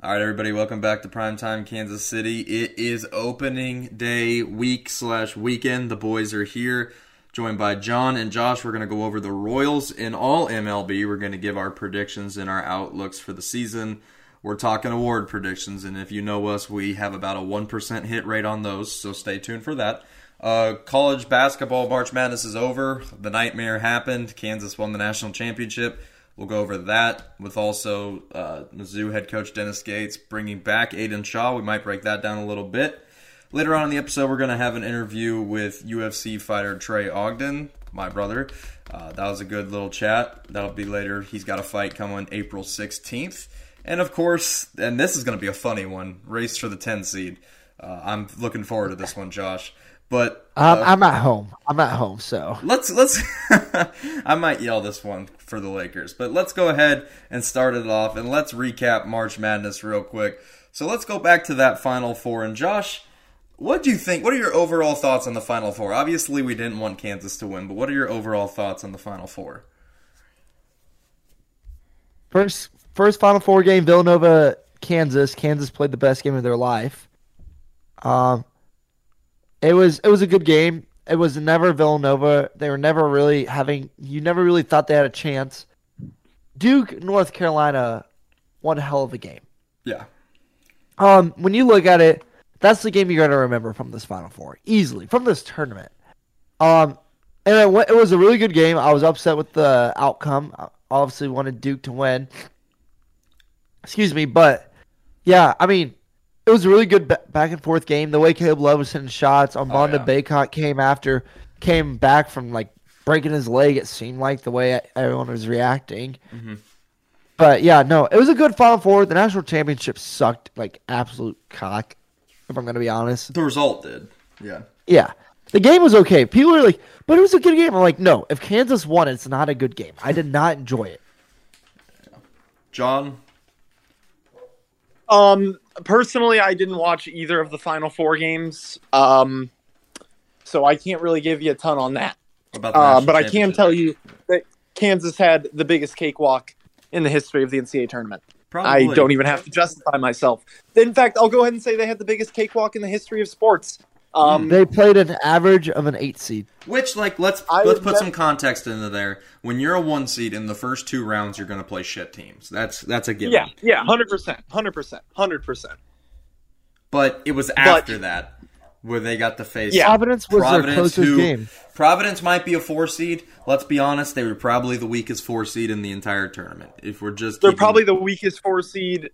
All right, everybody, welcome back to Primetime Kansas City. It is opening day week slash weekend. The boys are here, joined by John and Josh. We're going to go over the Royals in all MLB. We're going to give our predictions and our outlooks for the season. We're talking award predictions, and if you know us, we have about a 1% hit rate on those, so stay tuned for that. Uh, college basketball March Madness is over. The nightmare happened. Kansas won the national championship. We'll go over that with also uh, Mizzou head coach Dennis Gates bringing back Aiden Shaw. We might break that down a little bit. Later on in the episode, we're going to have an interview with UFC fighter Trey Ogden, my brother. Uh, that was a good little chat. That'll be later. He's got a fight coming April 16th. And of course, and this is going to be a funny one race for the 10 seed. Uh, I'm looking forward to this one, Josh. But um, I'm at home. I'm at home, so let's let's. I might yell this one for the Lakers, but let's go ahead and start it off, and let's recap March Madness real quick. So let's go back to that Final Four, and Josh, what do you think? What are your overall thoughts on the Final Four? Obviously, we didn't want Kansas to win, but what are your overall thoughts on the Final Four? First, first Final Four game, Villanova, Kansas. Kansas played the best game of their life. Um, it was it was a good game. It was never Villanova. They were never really having. You never really thought they had a chance. Duke, North Carolina, one hell of a game. Yeah. Um, when you look at it, that's the game you're going to remember from this Final Four easily from this tournament. Um, and it, went, it was a really good game. I was upset with the outcome. I obviously wanted Duke to win. Excuse me, but yeah, I mean, it was a really good back and forth game. The way Caleb Love was hitting shots, Armando oh, yeah. Bacot came after, came back from like breaking his leg. It seemed like the way everyone was reacting. Mm-hmm. But yeah, no, it was a good Final Four. The national championship sucked like absolute cock. If I'm gonna be honest, the result did. Yeah. Yeah. The game was okay. People are like, but it was a good game. I'm like, no. If Kansas won, it's not a good game. I did not enjoy it. John. Um, personally, I didn't watch either of the Final Four games, um, so I can't really give you a ton on that. Uh, but I can tell you that Kansas had the biggest cakewalk in the history of the NCAA tournament. Probably. I don't even have to justify myself. In fact, I'll go ahead and say they had the biggest cakewalk in the history of sports. Um, they played an average of an eight seed. Which, like, let's I let's put some context into there. When you're a one seed in the first two rounds, you're going to play shit teams. That's that's a given. Yeah, yeah, hundred percent, hundred percent, hundred percent. But it was after but, that where they got to face yeah. Providence was Providence, their closest who, game. Providence might be a four seed. Let's be honest, they were probably the weakest four seed in the entire tournament. If we're just they're keeping... probably the weakest four seed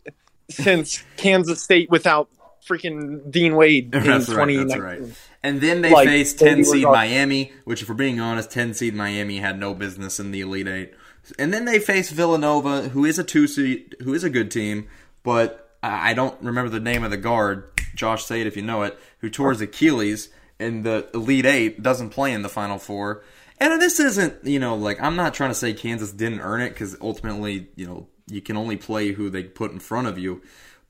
since Kansas State without freaking Dean Wade in that's right, that's right. And then they like, faced 10 seed Miami, which, if we're being honest, 10 seed Miami had no business in the Elite Eight. And then they faced Villanova, who is a two seed, who is a good team, but I don't remember the name of the guard. Josh, say it if you know it. Who tore his Achilles in the Elite Eight, doesn't play in the Final Four. And this isn't, you know, like I'm not trying to say Kansas didn't earn it because ultimately, you know, you can only play who they put in front of you.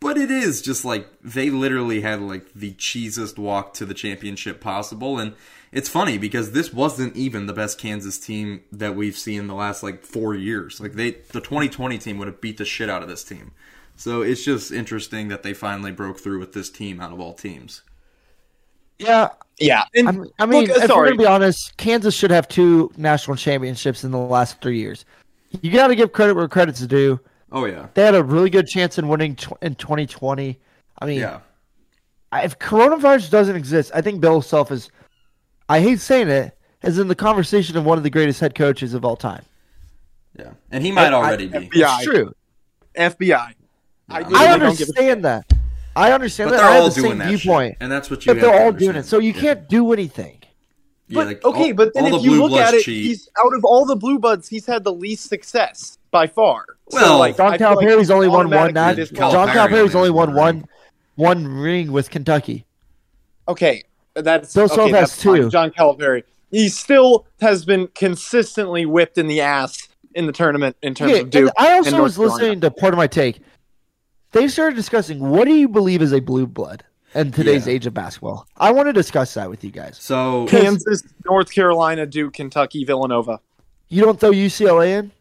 But it is just like they literally had like the cheesiest walk to the championship possible. And it's funny because this wasn't even the best Kansas team that we've seen in the last like four years. Like they the 2020 team would have beat the shit out of this team. So it's just interesting that they finally broke through with this team out of all teams. Yeah, yeah. And I, I mean, look, if sorry. we're gonna be honest, Kansas should have two national championships in the last three years. You got to give credit where credit's due. Oh yeah, they had a really good chance in winning tw- in 2020. I mean, yeah. If coronavirus doesn't exist, I think Bill Self is. I hate saying it, is in the conversation of one of the greatest head coaches of all time. Yeah, and he might already I, be. FBI. It's true. FBI. I, I understand that. I understand but that. I have the same viewpoint, shit. and that's what you. But they're all doing it, so you yeah. can't do anything. Yeah, but, like, okay, all, but then if the you look at it, cheat. he's out of all the blue bloods, he's had the least success by far. Well, so, like John Calipari's like only won one. Not, John Calipari's only won one, one ring with Kentucky. Okay, that's Bill okay, has two. John Calipari, he still has been consistently whipped in the ass in the tournament in terms yeah, of Duke. I also was listening to part of my take. They started discussing what do you believe is a blue blood in today's yeah. age of basketball. I want to discuss that with you guys. So Kansas, North Carolina, Duke, Kentucky, Villanova. You don't throw UCLA in?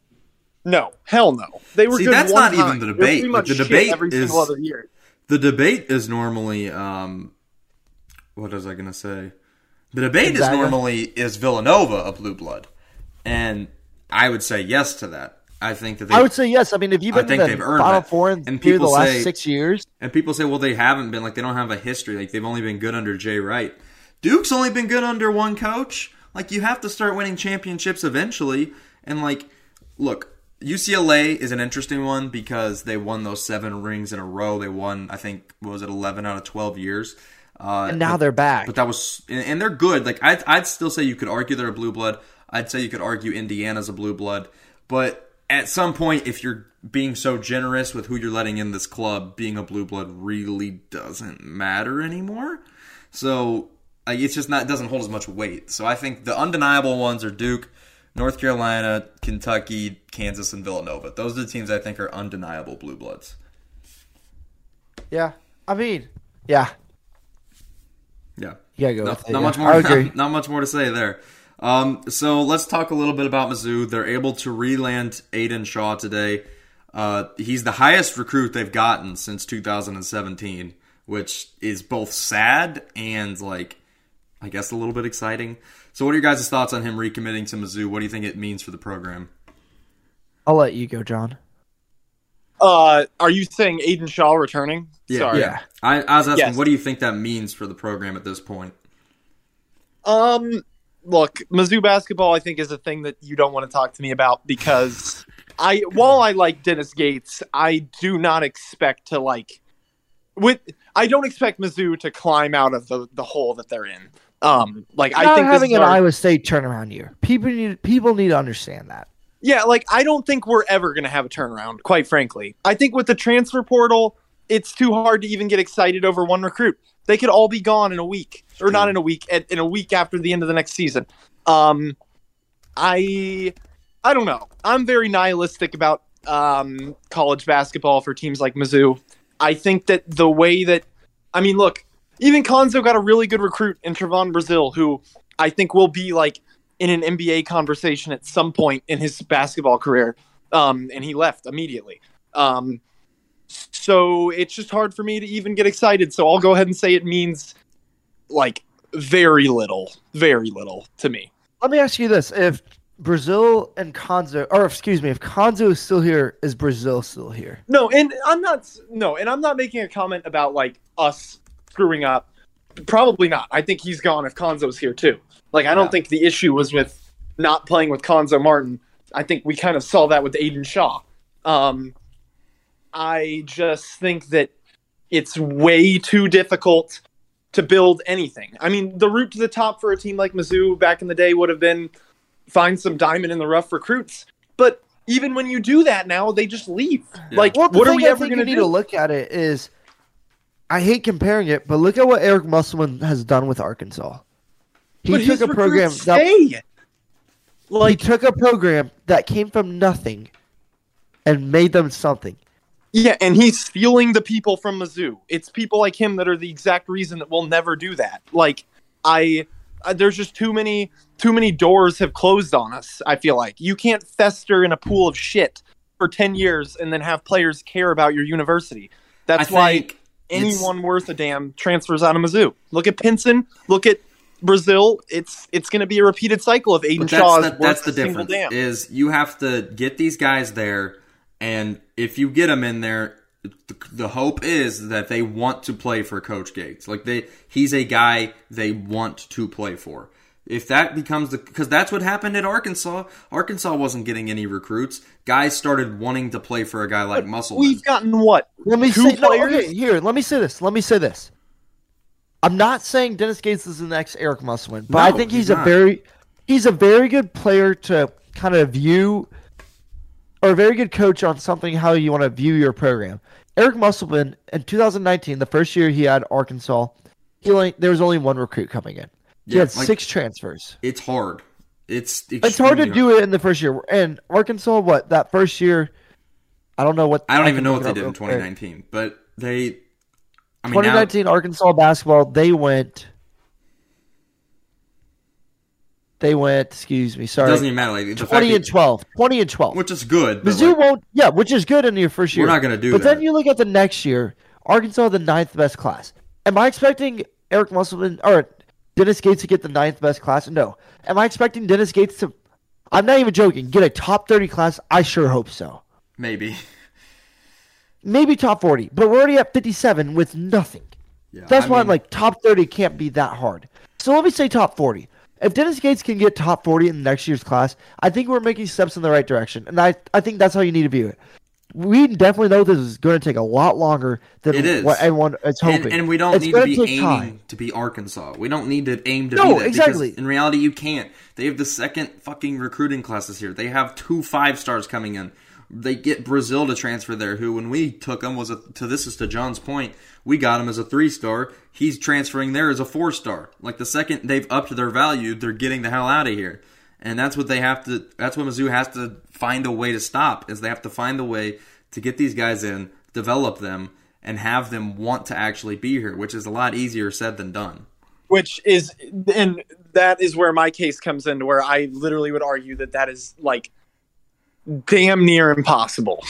No, hell no. They were See, good that's one not time. even the debate. pretty much The debate every is- single other year. The debate is normally um, what was I gonna say? The debate Gonzaga? is normally is Villanova a blue blood, and I would say yes to that. I think that they I would say yes. I mean, if you've I think in they've earned Final that. Four in And of the last say- six years, And people say, well, they haven't been like they don't have a history. Like they've only been good under Jay Wright. Duke's only been good under one coach. Like you have to start winning championships eventually. And like, look, UCLA is an interesting one because they won those seven rings in a row. They won, I think, what was it, eleven out of twelve years. Uh, and now but- they're back. but that was, and and they're good. Like I'd, I'd still say you could argue they're a blue blood. I'd say you could argue Indiana's a blue blood. But at some point, if you're being so generous with who you're letting in this club, being a blue blood really doesn't matter anymore. So like, it's just not it doesn't hold as much weight. So I think the undeniable ones are Duke, North Carolina, Kentucky, Kansas, and Villanova. Those are the teams I think are undeniable blue bloods. yeah, I mean, yeah, Yeah. gotta go not, it. not yeah. much more. I agree. Not, much more to say there. Um, so let's talk a little bit about Mizzou. They're able to re-land Aiden Shaw today. Uh, he's the highest recruit they've gotten since 2017, which is both sad and like, I guess a little bit exciting. So, what are your guys' thoughts on him recommitting to Mizzou? What do you think it means for the program? I'll let you go, John. Uh, are you saying Aiden Shaw returning? Yeah, Sorry. Yeah. I, I was asking, Yes. what do you think that means for the program at this point? Um, look, Mizzou basketball, I think, is a thing that you don't want to talk to me about because I, while I like Dennis Gates, I do not expect to like, with I don't expect Mizzou to climb out of the the hole that they're in. Um, like I think having an our- Iowa State turnaround year. People need people need to understand that. Yeah, like I don't think we're ever going to have a turnaround, quite frankly. I think with the transfer portal, it's too hard to even get excited over one recruit. They could all be gone in a week, or not in a week, at, in a week after the end of the next season. Um, I, I don't know. I'm very nihilistic about um, college basketball for teams like Mizzou. I think that the way that, I mean, look, even Cuonzo got a really good recruit in Trevon Brazile, who I think will be like in an NBA conversation at some point in his basketball career. Um, and he left immediately. Um, so it's just hard for me to even get excited. So I'll go ahead and say it means like very little, very little to me. Let me ask you this: If Brazile and Cuonzo, or excuse me, if Cuonzo is still here, is Brazile still here? No, and I'm not no, and I'm not making a comment about like us screwing up. Probably not. I think he's gone if Cuonzo's here too. Like I don't Yeah. think the issue was with not playing with Cuonzo Martin. I think we kind of saw that with Aiden Shaw. Um, I just think that it's way too difficult to build anything. I mean, the route to the top for a team like Mizzou back in the day would have been find some diamond in the rough recruits. But even when you do that now, they just leave. Yeah. Like, Well, what are we I ever going you to need do? to look at it is, I hate comparing it, but look at what Eric Musselman has done with Arkansas. He But took a program that stay. he took a program that came from nothing and made them something. Yeah, and he's stealing the people from Mizzou. It's people like him that are the exact reason that we'll never do that. Like, I, I there's just too many too many doors have closed on us. I feel like you can't fester in a pool of shit for ten years and then have players care about your university. That's I why think it's- anyone worth a damn transfers out of Mizzou. Look at Pinson. Look at Brazile. It's it's going to be a repeated cycle of Aiden But Shaw. that's, is the, that's the difference. damn. Is you have to get these guys there, and if you get them in there, the, the hope is that they want to play for Coach Gates. Like they, he's a guy they want to play for. If that becomes the because that's what happened at Arkansas. Arkansas wasn't getting any recruits. Guys started wanting to play for a guy like Musselman. We've gotten what? Let me Two say no, okay, here. Let me say this. Let me say this. I'm not saying Dennis Gates is the next Eric Musselman, but I think he's he's, a not. very he's a very good player to kind of view or a very good coach on something how you want to view your program. Eric Musselman in 2019, the first year he had Arkansas, he only, there was only one recruit coming in. Yeah, had like- six transfers. it's hard. It's It's hard to extremely do it in the first year. And Arkansas, what that first year? I don't know what. I don't even know what they did in real quick. 2019, but they. I mean, now, 2019 Arkansas basketball, they went. They went. Excuse me. Sorry. Doesn't even matter. Like twenty and twelve. Twenty and twelve. Which is good. Mizzou like, won't. Yeah, which is good in your first year. We're not going to do but that. then you look at the next year. Arkansas, the ninth best class. Am I expecting Eric Musselman or Dennis Gates to get the ninth best class? No. Am I expecting Dennis Gates to? I'm not even joking. Get a top thirty class? I sure hope so. Maybe. Maybe top forty, but we're already at fifty-seven with nothing. Yeah, That's I why mean, I'm like top thirty can't be that hard. So let me say top forty. If Dennis Gates can get top forty in next year's class, I think we're making steps in the right direction, and I I think that's how you need to view it we definitely know this is going to take a lot longer than it is. what everyone is hoping. And, and we don't it's need to be aiming time. to be Arkansas. We don't need to aim to no, be that. exactly. In reality, you can't. They have the second fucking recruiting classes here. They have two five stars coming in. They get Brazile to transfer there, who when we took him was a, to this is to John's point. We got him as a three star. He's transferring there as a four star. Like the second they've upped their value, they're getting the hell out of here and that's what they have to. That's what Mizzou has to find a way to stop. Is they have to find a way to get these guys in, develop them, and have them want to actually be here, which is a lot easier said than done. Which is, and that is where my case comes in, where I literally would argue that that is like damn near impossible.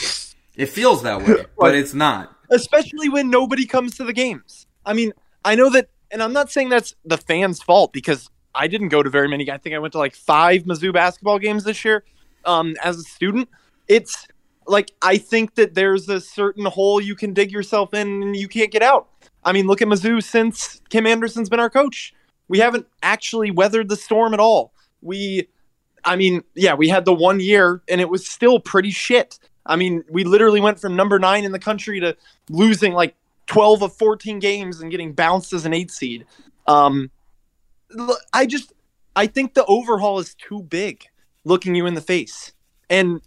It feels that way, but it's not. Especially when nobody comes to the games. I mean, I know that, and I'm not saying that's the fans' fault because I didn't go to very many. I think I went to like five Mizzou basketball games this year um, as a student. It's like I think that there's a certain hole you can dig yourself in and you can't get out. I mean, look at Mizzou since Kim Anderson's been our coach. We haven't actually weathered the storm at all. We, I mean, yeah, we had the one year and it was still pretty shit. I mean, we literally went from number nine in the country to losing like 12 of 14 games and getting bounced as an eight seed. Um, I just I think the overhaul is too big, looking you in the face. And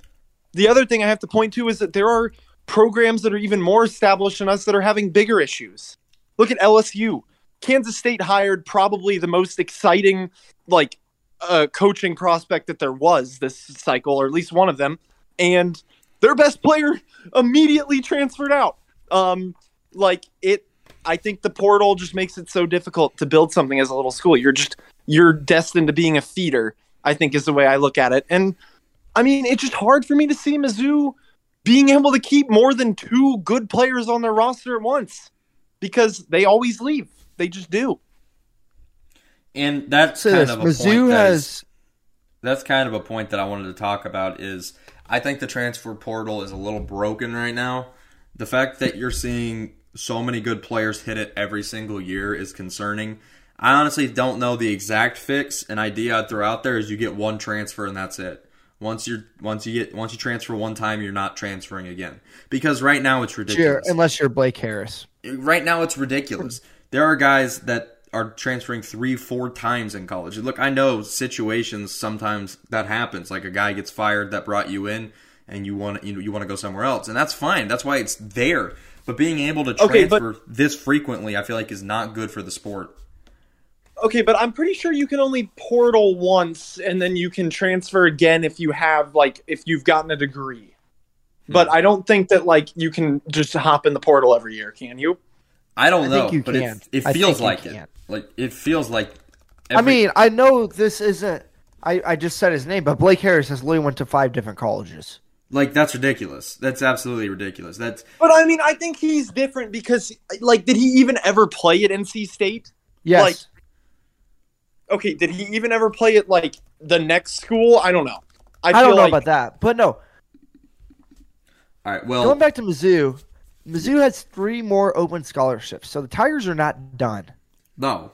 the other thing I have to point to is that there are programs that are even more established than us that are having bigger issues. Look at LSU. Kansas State hired probably the most exciting like uh, coaching prospect that there was this cycle, or at least one of them, and their best player immediately transferred out. Um, like it I think the portal just makes it so difficult to build something as a little school. You're just you're destined to being a feeder. I think is the way I look at it. And I mean, it's just hard for me to see Mizzou being able to keep more than two good players on their roster at once because they always leave. They just do. And that's so kind of a Mizzou point has. Is, that's kind of a point that I wanted to talk about. Is I think the transfer portal is a little broken right now. The fact that you're seeing so many good players hit it every single year is concerning. I honestly don't know the exact fix. An idea I'd throw out there is you get one transfer and that's it. Once you're once you get once you transfer one time, you're not transferring again. Because right now it's ridiculous. Sure, unless you're Blake Harris. Right now it's ridiculous. There are guys that are transferring three, four times in college. Look, I know situations sometimes that happens. Like a guy gets fired that brought you in, and you want you, you want to go somewhere else, and that's fine. That's why it's there. But being able to transfer okay, but, this frequently, I feel like, is not good for the sport. Okay, but I'm pretty sure you can only portal once, and then you can transfer again if you have like if you've gotten a degree. Hmm. But I don't think that like you can just hop in the portal every year, can you? I don't I know, but it, it feels like it. Like it feels like. Every... I mean, I know this isn't. I, I just said his name, but Blake Harris has literally went to five different colleges. Like that's ridiculous. That's absolutely ridiculous. That's But I mean, I think he's different because like did he even ever play at NC State? Yes. Like Okay, did he even ever play at like the next school? I don't know. I, I don't know like... about that. But no. All right, well Going back to Mizzou, Mizzou has three more open scholarships. So the Tigers are not done. No.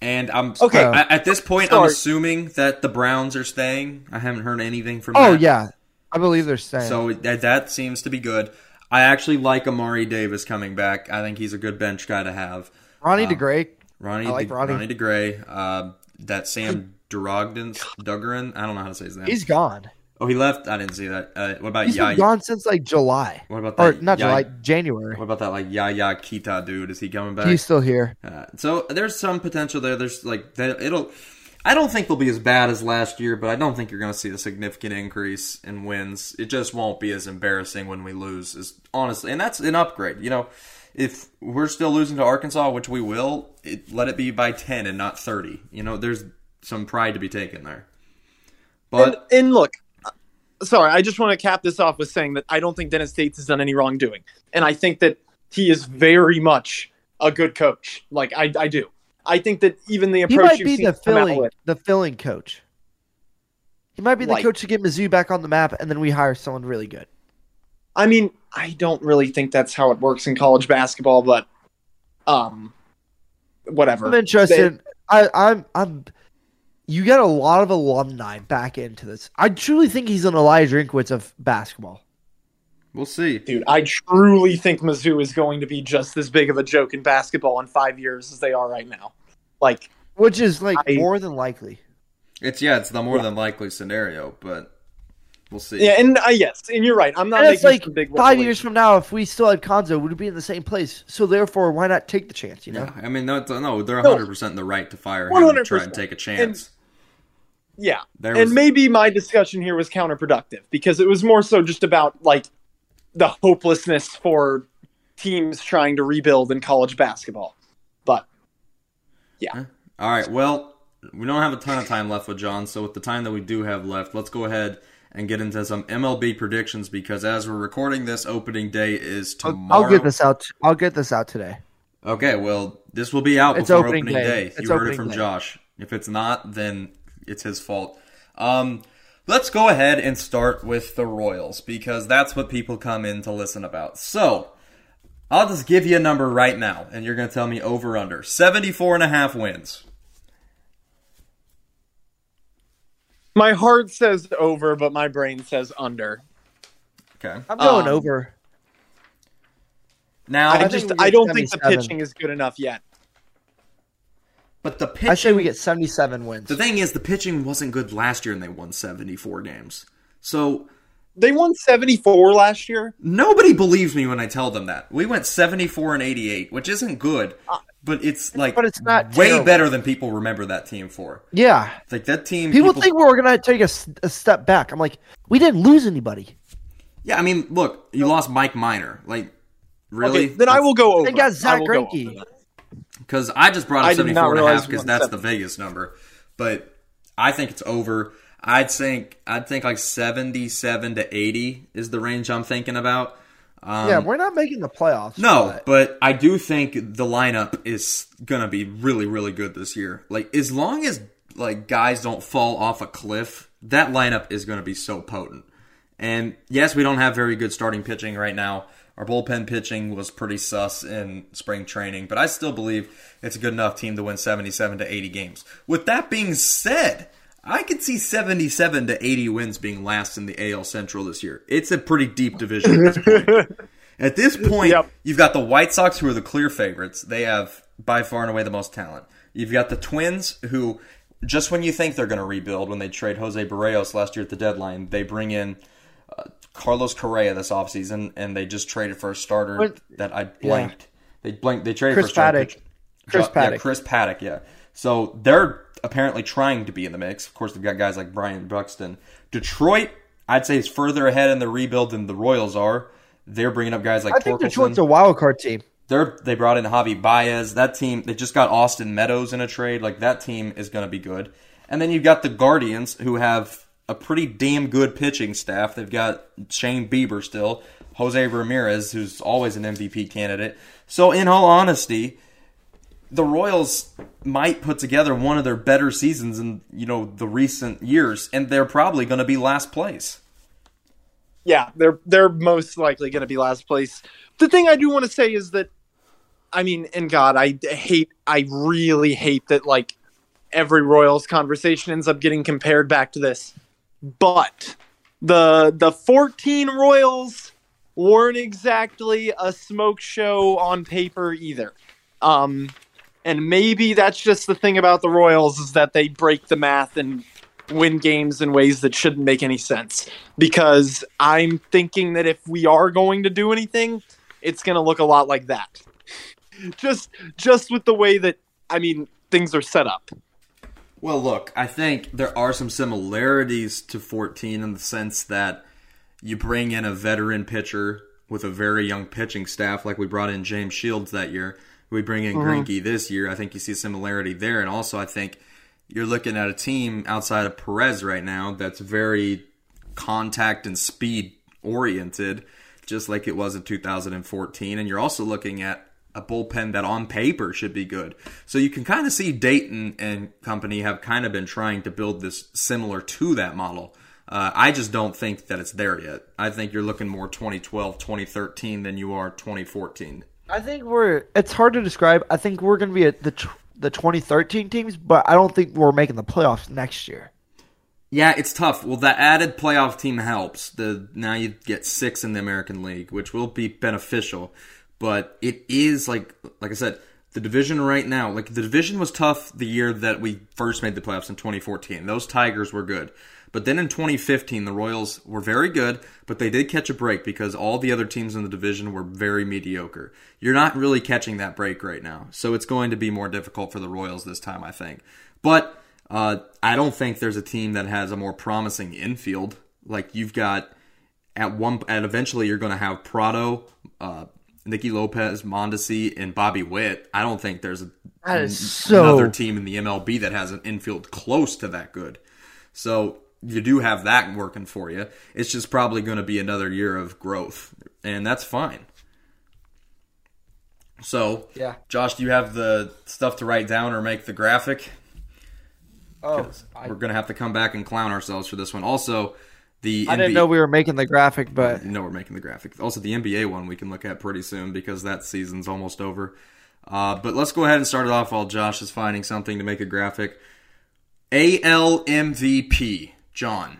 And I'm okay. Uh, at this point, I'm assuming that the Browns are staying. I haven't heard anything from. Oh that. yeah, I believe they're staying. So that, that seems to be good. I actually like Amari Davis coming back. I think he's a good bench guy to have. Ronnie uh, DeGray. Ronnie, I like De, Ronnie. Ronnie DeGray. Uh, that Sam Durogden. I don't know how to say his name. He's gone. Oh, he left. I didn't see that. Uh, what about He's Yaya? been gone since like July. What about that? Or not July, January. What about that like Yaya Keita dude? Is he coming back? He's still here. Uh, so there's some potential there. There's like that. It'll. I don't think they'll be as bad as last year, but I don't think you're going to see a significant increase in wins. It just won't be as embarrassing when we lose. Is honestly, and that's an upgrade. You know, if we're still losing to Arkansas, which we will, it, let it be by ten and not thirty. You know, there's some pride to be taken there. But and, and look, sorry, I just want to cap this off with saying that I don't think Dennis Gates has done any wrongdoing, and I think that he is very much a good coach. Like I, I do. I think that even the approach he might be the filling, the filling coach. He might be the like, coach to get Mizzou back on the map, and then we hire someone really good. I mean, I don't really think that's how it works in college basketball, but um, whatever. I'm interested. They, I, I'm, I'm. You get a lot of alumni back into this. I truly think he's an Elijah Drinkwitz of basketball. We'll see. Dude, I truly think Mizzou is going to be just as big of a joke in basketball in five years as they are right now. Like, which is like I, more than likely. It's yeah, it's the more yeah. than likely scenario, but we'll see. Yeah, and uh, yes, and you're right. I'm not. And it's like five years from now, if we still had Cuonzo, would be in the same place. So therefore, why not take the chance? You know? Yeah, I mean, no, no they're 100 percent in the right to fire him and try and take a chance. And, yeah, there and maybe my discussion here was counterproductive because it was more so just about like the hopelessness for teams trying to rebuild in college basketball. But yeah. All right. Well, we don't have a ton of time left with John, so with the time that we do have left, let's go ahead and get into some MLB predictions because as we're recording this, opening day is tomorrow. I'll get this out. I'll get this out today. Okay, well, this will be out it's before opening, opening day. day. You heard it from day. Josh. If it's not, then it's his fault. Um, Let's go ahead and start with the Royals because that's what people come in to listen about. So, I'll just give you a number right now and you're going to tell me over under. 74 and a half wins. My heart says over, but my brain says under. Okay. I'm going um, over. Now, I, I just I don't think the pitching is good enough yet. But the pitching, I say we get 77 wins. The thing is, the pitching wasn't good last year, and they won 74 games. So they won 74 last year. Nobody believes me when I tell them that. We went 74 and 88, which isn't good, uh, but it's like but it's not way terrible. better than people remember that team for. Yeah, like that team. People, people think we are gonna take a, a, step back. I'm like, we didn't lose anybody. Yeah, I mean, look, you no. lost Mike Minor. Like, really? Okay, then That's, I will go over. They got Zack Greinke. Because I just brought up 74 and a half because that's the Vegas number. But I think it's over. I'd think I'd think like 77 to 80 is the range I'm thinking about. Um, yeah, we're not making the playoffs. No, but... but I do think the lineup is gonna be really, really good this year. Like as long as like guys don't fall off a cliff, that lineup is gonna be so potent. And yes, we don't have very good starting pitching right now. Our bullpen pitching was pretty sus in spring training, but I still believe it's a good enough team to win 77 to 80 games. With that being said, I could see 77 to 80 wins being last in the AL Central this year. It's a pretty deep division at this point. at this point, yep. you've got the White Sox, who are the clear favorites. They have by far and away the most talent. You've got the Twins, who just when you think they're going to rebuild, when they trade Jose Berrios last year at the deadline, they bring in uh, Carlos Correa this offseason, and they just traded for a starter what? that I blanked. Yeah. They blanked. They traded Chris for Paddack. Pitch. Chris Paddack. Yeah, Chris Paddack. Yeah. So they're apparently trying to be in the mix. Of course, they've got guys like Byron Buxton. Detroit, I'd say, is further ahead in the rebuild than the Royals are. They're bringing up guys like I think Detroit's a wild card team. They're they brought in Javi Baez. That team they just got Austin Meadows in a trade. Like that team is going to be good. And then you've got the Guardians who have a pretty damn good pitching staff. They've got Shane Bieber still, Jose Ramirez, who's always an MVP candidate. So, in all honesty, the Royals might put together one of their better seasons in you know the recent years, and they're probably going to be last place. Yeah, they're they're most likely going to be last place. The thing I do want to say is that, I mean, and God, I hate, I really hate that like every Royals conversation ends up getting compared back to this but the the 14 Royals weren't exactly a smoke show on paper either. Um, and maybe that's just the thing about the Royals is that they break the math and win games in ways that shouldn't make any sense. Because I'm thinking that if we are going to do anything, it's going to look a lot like that. just just with the way that I mean things are set up. Well, look, I think there are some similarities to 14 in the sense that you bring in a veteran pitcher with a very young pitching staff, like we brought in James Shields that year. We bring in mm-hmm. This year. I think you see a similarity there, and also I think you're looking at a team outside of Perez right now that's very contact and speed oriented, just like it was in 2014. And you're also looking at a bullpen that on paper should be good. So you can kind of see Dayton and company have kind of been trying to build this similar to that model. Uh, I just don't think that it's there yet. I think you're looking more 2012, 2013 than you are 2014. I think we're. It's hard to describe. I think we're going to be at the the 2013 teams, but I don't think we're making the playoffs next year. Yeah, it's tough. Well, that added playoff team helps. The now you get six in the American League, which will be beneficial. But it is like like I said, the division right now, like the division was tough the year that we first made the playoffs in 2014. Those Tigers were good. But then in 2015, the Royals were very good, but they did catch a break because all the other teams in the division were very mediocre. You're not really catching that break right now. So it's going to be more difficult for the Royals this time, I think. But uh, I don't think there's a team that has a more promising infield. Like you've got at one, and eventually you're going to have Pratto, uh, Nicky Lopez, Mondesi, and Bobby Witt. I don't think there's a, so... another team in the MLB that has an infield close to that good. So you do have that working for you. It's just probably going to be another year of growth, and that's fine. So, yeah, Josh, do you have the stuff to write down or make the graphic? Oh, I, we're gonna have to come back and clown ourselves for this one. Also, the I NBA, didn't know we were making the graphic, but no, we're making the graphic. Also, the NBA one we can look at pretty soon because that season's almost over. Uh, but let's go ahead and start it off while Josh is finding something to make a graphic. AL MVP, John.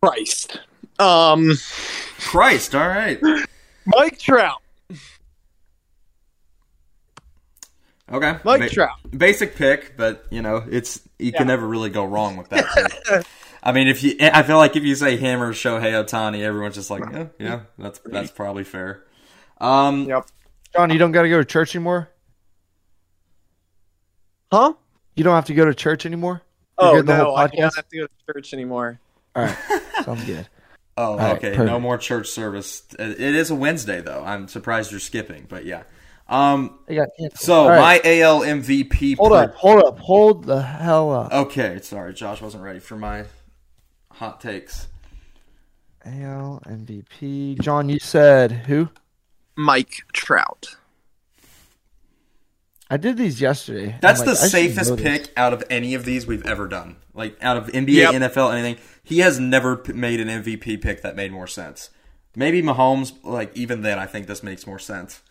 Christ. Um. Christ. All right. Mike Trout. Okay. Mike ba- Trout. Basic pick, but you know, it's you yeah. can never really go wrong with that. I mean, if you, I feel like if you say him or Shohei Ohtani, everyone's just like, yeah, yeah, that's that's probably fair. Um, yep. John, you don't got to go to church anymore. Huh? You don't have to go to church anymore. You're oh no, I don't have to go to church anymore. All right, sounds good. Oh, All okay. Right, no more church service. It is a Wednesday though. I'm surprised you're skipping, but yeah. Um, so right. my AL MVP. Hold per- up, hold up, hold the hell up. Okay, sorry, Josh wasn't ready for my hot takes. AL MVP. John, you said who? Mike Trout. I did these yesterday. That's like, the safest pick out of any of these we've ever done. Like out of NBA, yep. NFL, anything. He has never made an MVP pick that made more sense. Maybe Mahomes. Like even then, I think this makes more sense.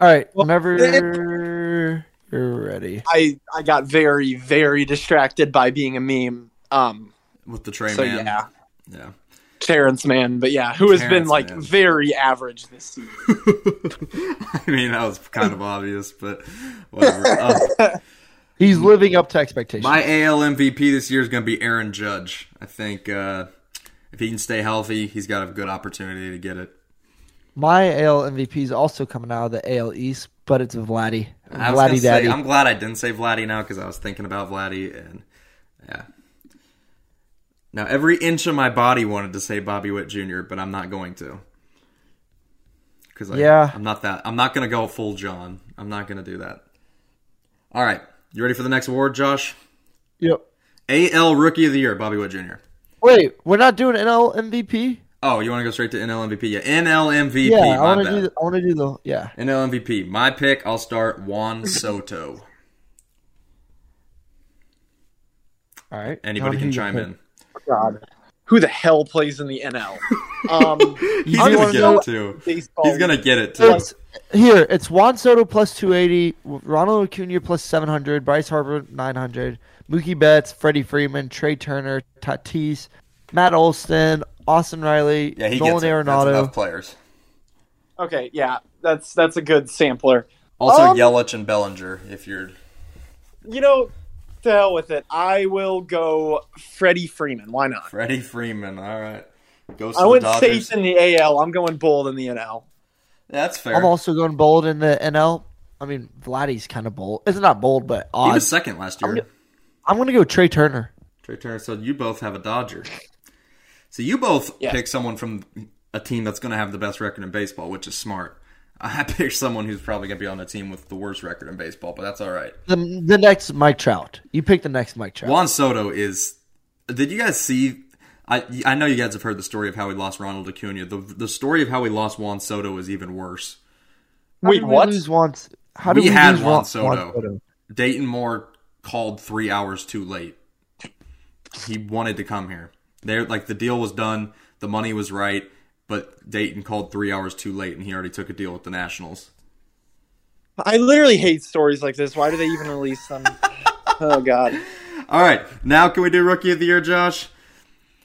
All right, well, whenever you're ready. I I got very very distracted by being a meme. Um, with the train so man. Yeah, yeah. Terrence Mann, but yeah, who has Terrence been like man. very average this season. I mean, that was kind of obvious, but whatever. Um, He's living up to expectations. My AL MVP this year is going to be Aaron Judge. I think uh, if he can stay healthy, he's got a good opportunity to get it. My AL MVP is also coming out of the AL East, but it's Vladdy. I was Vladdy Daddy. I'm glad I didn't say Vladdy now because I was thinking about Vladdy, and yeah. Now every inch of my body wanted to say Bobby Witt Jr., but I'm not going to. Because yeah, I'm not that. I'm not going to go full John. I'm not going to do that. All right, you ready for the next award, Josh? Yep. AL Rookie of the Year, Bobby Witt Jr. Wait, we're not doing NL MVP. Oh, you want to go straight to NL MVP? Yeah, NL MVP. Yeah, I want to do. The, I want to do the yeah. NL MVP. My pick. I'll start Juan Soto. All right. Anybody can chime in. God, who the hell plays in the NL? Um, he's gonna get it too. Baseball. He's gonna get it too. It's, here, it's Juan Soto plus two eighty, Ronald Acuna plus seven hundred, Bryce Harper nine hundred, Mookie Betts, Freddie Freeman, Trea Turner, Tatis, Matt Olson, Austin Riley, yeah, he Nolan Arenado. players. Okay, yeah, that's that's a good sampler. Also, um, Yelich and Bellinger, if you're. You know, to hell with it. I will go Freddie Freeman. Why not? Freddie Freeman. All right. Goes I went safe in the AL. I'm going bold in the NL. That's fair. I'm also going bold in the NL. I mean, Vladdy's kind of bold. It's not bold, but odd. He was second last year. I'm, going to go Trea Turner. Trea Turner. So you both have a Dodger. So you both yeah. pick someone from a team that's going to have the best record in baseball, which is smart. I picked someone who's probably gonna be on a team with the worst record in baseball, but that's all right. The the next Mike Trout. You pick the next Mike Trout. Juan Soto is. Did you guys see? I I know you guys have heard the story of how we lost Ronald Acuna. The the story of how we lost Juan Soto is even worse. Wait, what? We Juan, how did we, we had lose Juan Soto. Juan Soto? Dayton Moore called three hours too late. He wanted to come here. There, like the deal was done, the money was right but Dayton called three hours too late, and he already took a deal with the Nationals. I literally hate stories like this. Why do they even release them? oh God! All right, now can we do Rookie of the Year, Josh?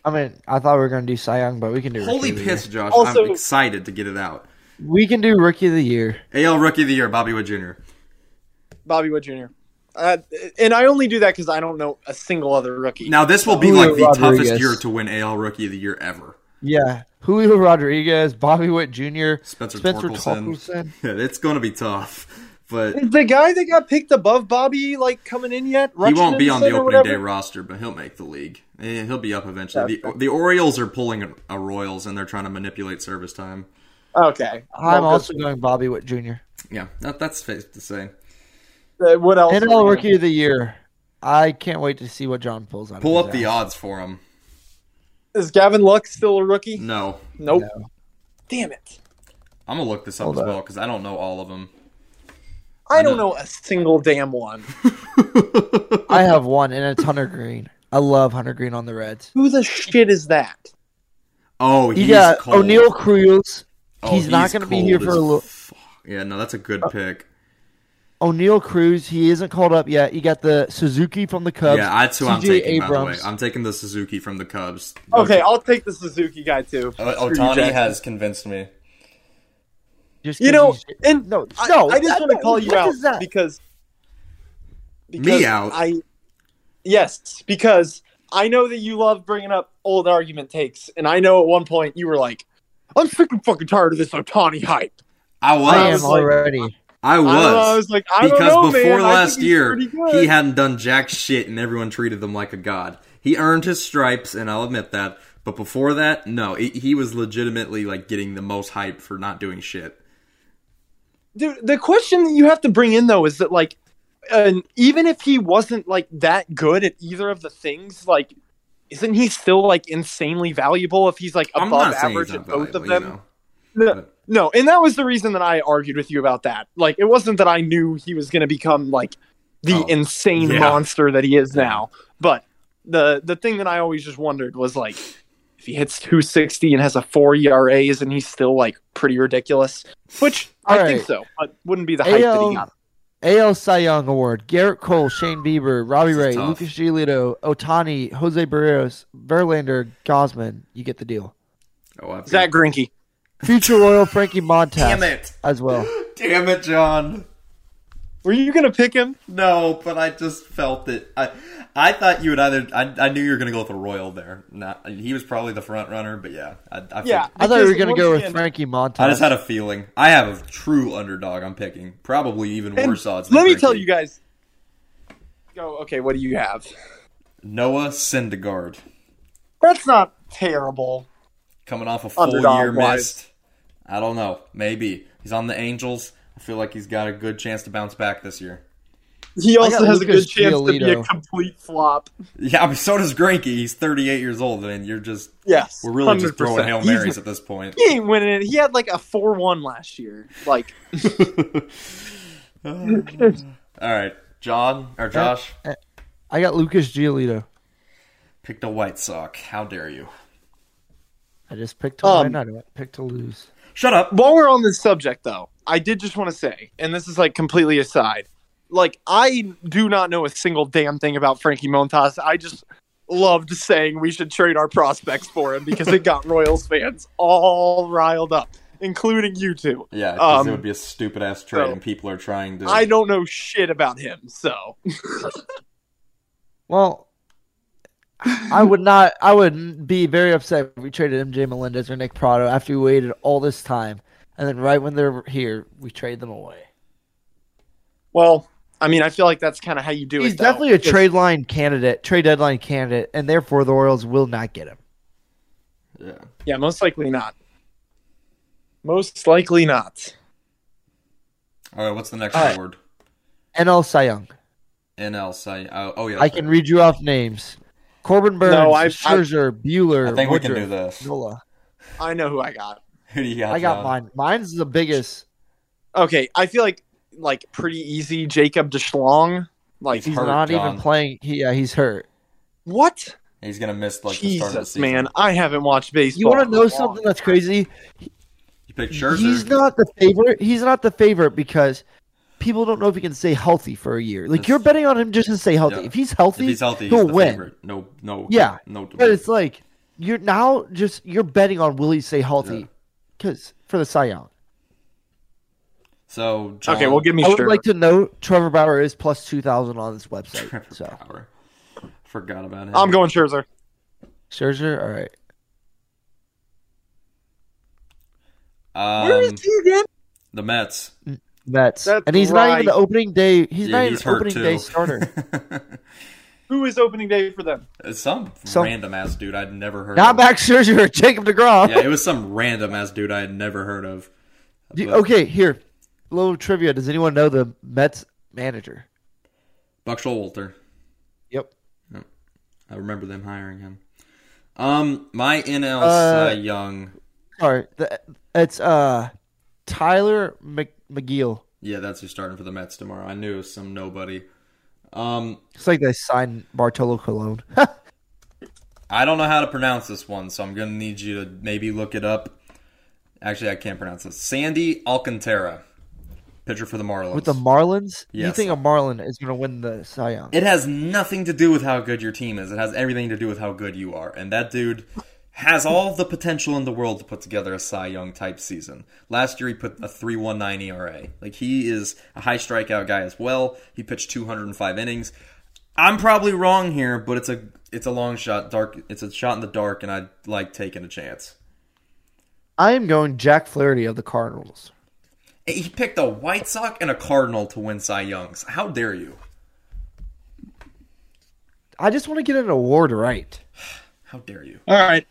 I mean, I thought we were going to do Cy Young, but we can do. Holy piss, Josh! Also, I'm excited to get it out. We can do Rookie of the Year. AL Rookie of the Year, Bobby Witt Jr. Bobby Witt Jr. Uh, and I only do that because I don't know a single other rookie. Now this will be Julio like the Rodriguez. toughest year to win AL Rookie of the Year ever. Yeah, Julio Rodriguez, Bobby Witt Jr., Spencer, Spencer Torkelson. Torkelson. Yeah, it's going to be tough. But Is the guy that got picked above Bobby like coming in yet? He won't be on the opening day roster, but he'll make the league. Eh, he'll be up eventually. The, the, Orioles are pulling a, a, Royals and they're trying to manipulate service time. Okay, I'm well, also going Bobby Witt Jr. Yeah, that, that's safe to say. Uh, what else? NL Rookie of the Year. I can't wait to see what John pulls out. Pull up the odds for him. Is Gavin Lux still a rookie? No. Nope. No. Damn it. I'm gonna look this up Hold as up. well because I don't know all of them. I, I don't know. know a single damn one. I have one, and it's Hunter Greene. I love Hunter Greene on the Reds. Who the shit is that? Oh, he's you got Oneil Cruz. Oh, he's, he's, not going to be here for a little. Yeah, no, that's a good uh, pick. Oneil Cruz, he isn't called up yet. You got the Suzuki from the Cubs. Yeah, that's who CJ I'm taking. Abrams. By the way, I'm taking the Suzuki from the Cubs. Okay, I'll take the Suzuki guy too. O- Ohtani has convinced me. Just you know, and no, no, I, I just want to call you out because, because me out. I yes, because I know that you love bringing up old argument takes, and I know at one point you were like, "I'm sick and fucking tired of this Ohtani hype." I was, I am already. I was. I, I was like, I because know, before man. last year, he hadn't done jack shit, and everyone treated him like a god. He earned his stripes, and I'll admit that. But before that, no, he was legitimately like getting the most hype for not doing shit. Dude, the question that you have to bring in though is that like, and even if he wasn't like that good at either of the things, like, isn't he still like insanely valuable if he's like above average at both of them? You know. No, no, and that was the reason that I argued with you about that. Like, it wasn't that I knew he was going to become like the oh, insane yeah. monster that he is yeah. now, but the the thing that I always just wondered was like, if he hits 260 and has a four ERA, isn't he still like pretty ridiculous? Which All I right. think so, but wouldn't be the hype AL, that he got. AL Cy Young Award: Gerrit Cole, Shane Bieber, Robbie Ray, tough. Lucas Giolito, Ohtani, Jose Berrios, Verlander, Gausman. You get the deal. Oh, Zack Greinke. Future Royal Frankie Montas. Damn it. As well. Damn it, John. Were you gonna pick him? No, but I just felt it. I I thought you would either. I, I knew you were gonna go with a Royal there. Not he was probably the front runner, but yeah, I, I yeah. I thought you were gonna go with Frankie Montas. I just had a feeling. I have a true underdog. I'm picking probably even and worse odds. let me Frankie. tell you guys. Go okay. What do you have? Noah Syndergaard. That's not terrible coming off a full Underdog year wise. missed. I don't know. Maybe he's on the Angels. I feel like he's got a good chance to bounce back this year. He also has Lucas a good chance Giolito. to be a complete flop. Yeah, I mean, so does Greinke. He's 38 years old, and you're just yes, we're really 100%. just throwing hail marys he's, at this point. He ain't winning it. He had like a four-one last year. Like, all right, John or uh, Josh. Uh, I got Lucas Giolito. Picked a White Sox. How dare you? I just picked to um, win. I didn't pick to lose. Shut up. While we're on this subject, though, I did just want to say, and this is like completely aside, like I do not know a single damn thing about Frankie Montas. I just loved saying we should trade our prospects for him because it got Royals fans all riled up, including you two. Yeah, because um, it would be a stupid ass trade, so and people are trying to. I don't know shit about him, so. well, I would not. I would be very upset if we traded MJ Melendez or Nick Pratto after we waited all this time, and then right when they're here, we trade them away. Well, I mean, I feel like that's kind of how you do He's it. He's definitely a trade line candidate, trade deadline candidate, and therefore the Orioles will not get him. Yeah. Yeah, most likely not. Most likely not. All right, what's the next right. award? NL Cy Young. NL Cy. Oh, oh yeah. I can read you off names. Corbin Burnes, no, I, Scherzer, I, Buehler. I think Woodruff, we can do this. Nola. I know who I got. Who do you got? I got John? mine. Mine's the biggest. Okay, I feel like like pretty easy. Jacob DeSchlong. Like he's, hurt, not John. even playing. He, yeah, he's hurt. What? He's gonna miss like Jesus, the start of the season. man, I haven't watched baseball. You want to know something that's crazy? You picked Scherzer. He's not the favorite. He's not the favorite because people don't know if he can stay healthy for a year. Like you're betting on him just to stay healthy. Yeah. If he's healthy, if he's healthy, he'll win. Favorite. No, no, yeah, no. But it's like you're now just you're betting on will he stay healthy because yeah. for the Cy Young. So John, okay, well, give me. I would like to note Trevor Bauer is plus two thousand on this website. Trevor so. Bauer. Forgot about him. I'm going Scherzer. Scherzer, all right. Um, Where is he again? The Mets. Mets, That's and he's right. not even the opening day. He's yeah, not even opening too. day starter. Who is opening day for them? It's some, some random ass dude I'd never heard. Of. Not of. Max Scherzer, Jacob Degrom. yeah, it was some random ass dude I had never heard of. Do, okay, here, a little trivia. Does anyone know the Mets manager? Buck Showalter. Yep. yep. I remember them hiring him. Um, my NL uh, Young. Sorry, the, it's uh Tylor Mc, Megill. Yeah, that's who's starting for the Mets tomorrow. I knew it some nobody. Um, it's like they signed Bartolo Colon. I don't know how to pronounce this one, so I'm gonna need you to maybe look it up. Actually, I can't pronounce this. Sandy Alcantara, pitcher for the Marlins. With the Marlins, yes. you think a Marlin is gonna win the Cy Young? It has nothing to do with how good your team is. It has everything to do with how good you are. And that dude has all the potential in the world to put together a Cy Young type season. Last year he put a 3.19 ERA. Like he is a high strikeout guy as well. He pitched 205 innings. I'm probably wrong here, but it's a it's a long shot, dark. It's a shot in the dark, and I like taking a chance. I am going Jack Flaherty of the Cardinals. He picked a White Sox and a Cardinal to win Cy Youngs. How dare you? I just want to get an award right. How dare you? All right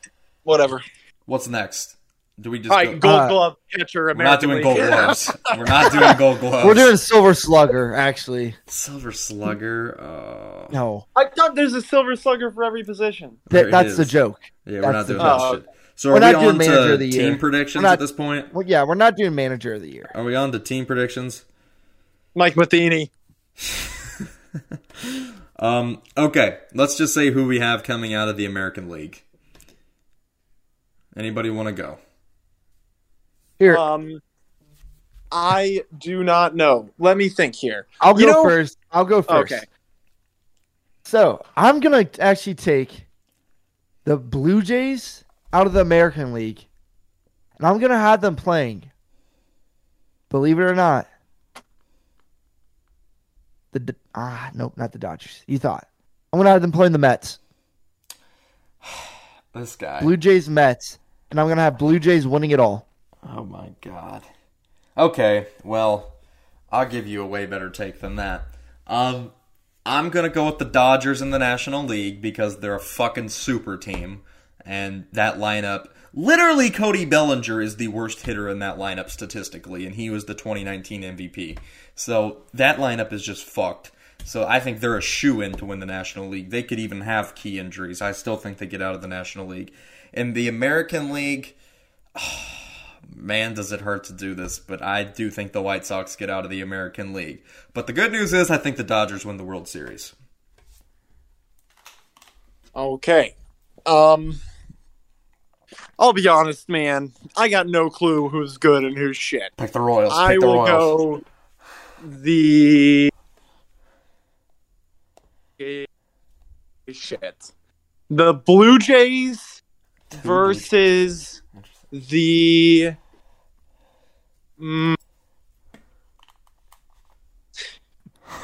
whatever. What's next? Do we just All right, go, Gold uh, Glove catcher? American we're not doing Gold Gloves. we're not doing Gold Gloves. We're doing Silver Slugger, actually. Silver Slugger? Uh... No, I thought there's a Silver Slugger for every position. That, that's the joke. Yeah, we're not doing that oh. shit. So we're are we on to team year. predictions not, at this point? Well, yeah, we're not doing manager of the year. Are we on to team predictions? Mike Matheny. um. Okay, let's just say who we have coming out of the American League. Anybody want to go? Here. Um, I do not know. Let me think here. I'll you go know... first. I'll go first. Okay. So I'm gonna actually take the Blue Jays out of the American League, and I'm gonna have them playing. Believe it or not, the ah nope, not the Dodgers. You thought I'm gonna have them playing the Mets. This guy, Blue Jays, Mets and I'm gonna have Blue Jays winning it all. Oh my god. Okay, well, I'll give you a way better take than that. Um, I'm gonna go with the Dodgers in the National League because they're a fucking super team, and that lineup. Literally, Cody Bellinger is the worst hitter in that lineup statistically, and he was the 2019 MVP. So that lineup is just fucked. So I think they're a shoe in to win the National League. They could even have key injuries. I still think they get out of the National League. In the American League, oh, man, does it hurt to do this, but I do think the White Sox get out of the American League. But the good news is, I think the Dodgers win the World Series. Okay. Um, I'll be honest, man. I got no clue who's good and who's shit. Pick the Royals. Pick I the will Royals. go the shit. The Blue Jays versus the. Mm,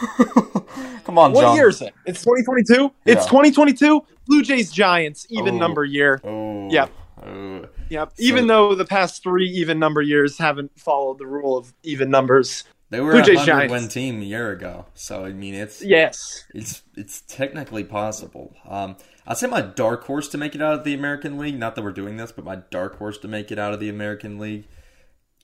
Come on, what John. year is it? It's 2022. Yeah. It's 2022. Blue Jays Giants even oh. number year. Oh. Yep. Oh. Yep. Even though the past three even number years haven't followed the rule of even numbers. They were Blue a hundred win team a year ago, so I mean it's yes, it's it's technically possible. Um, I'd say my dark horse to make it out of the American League. Not that we're doing this, but my dark horse to make it out of the American League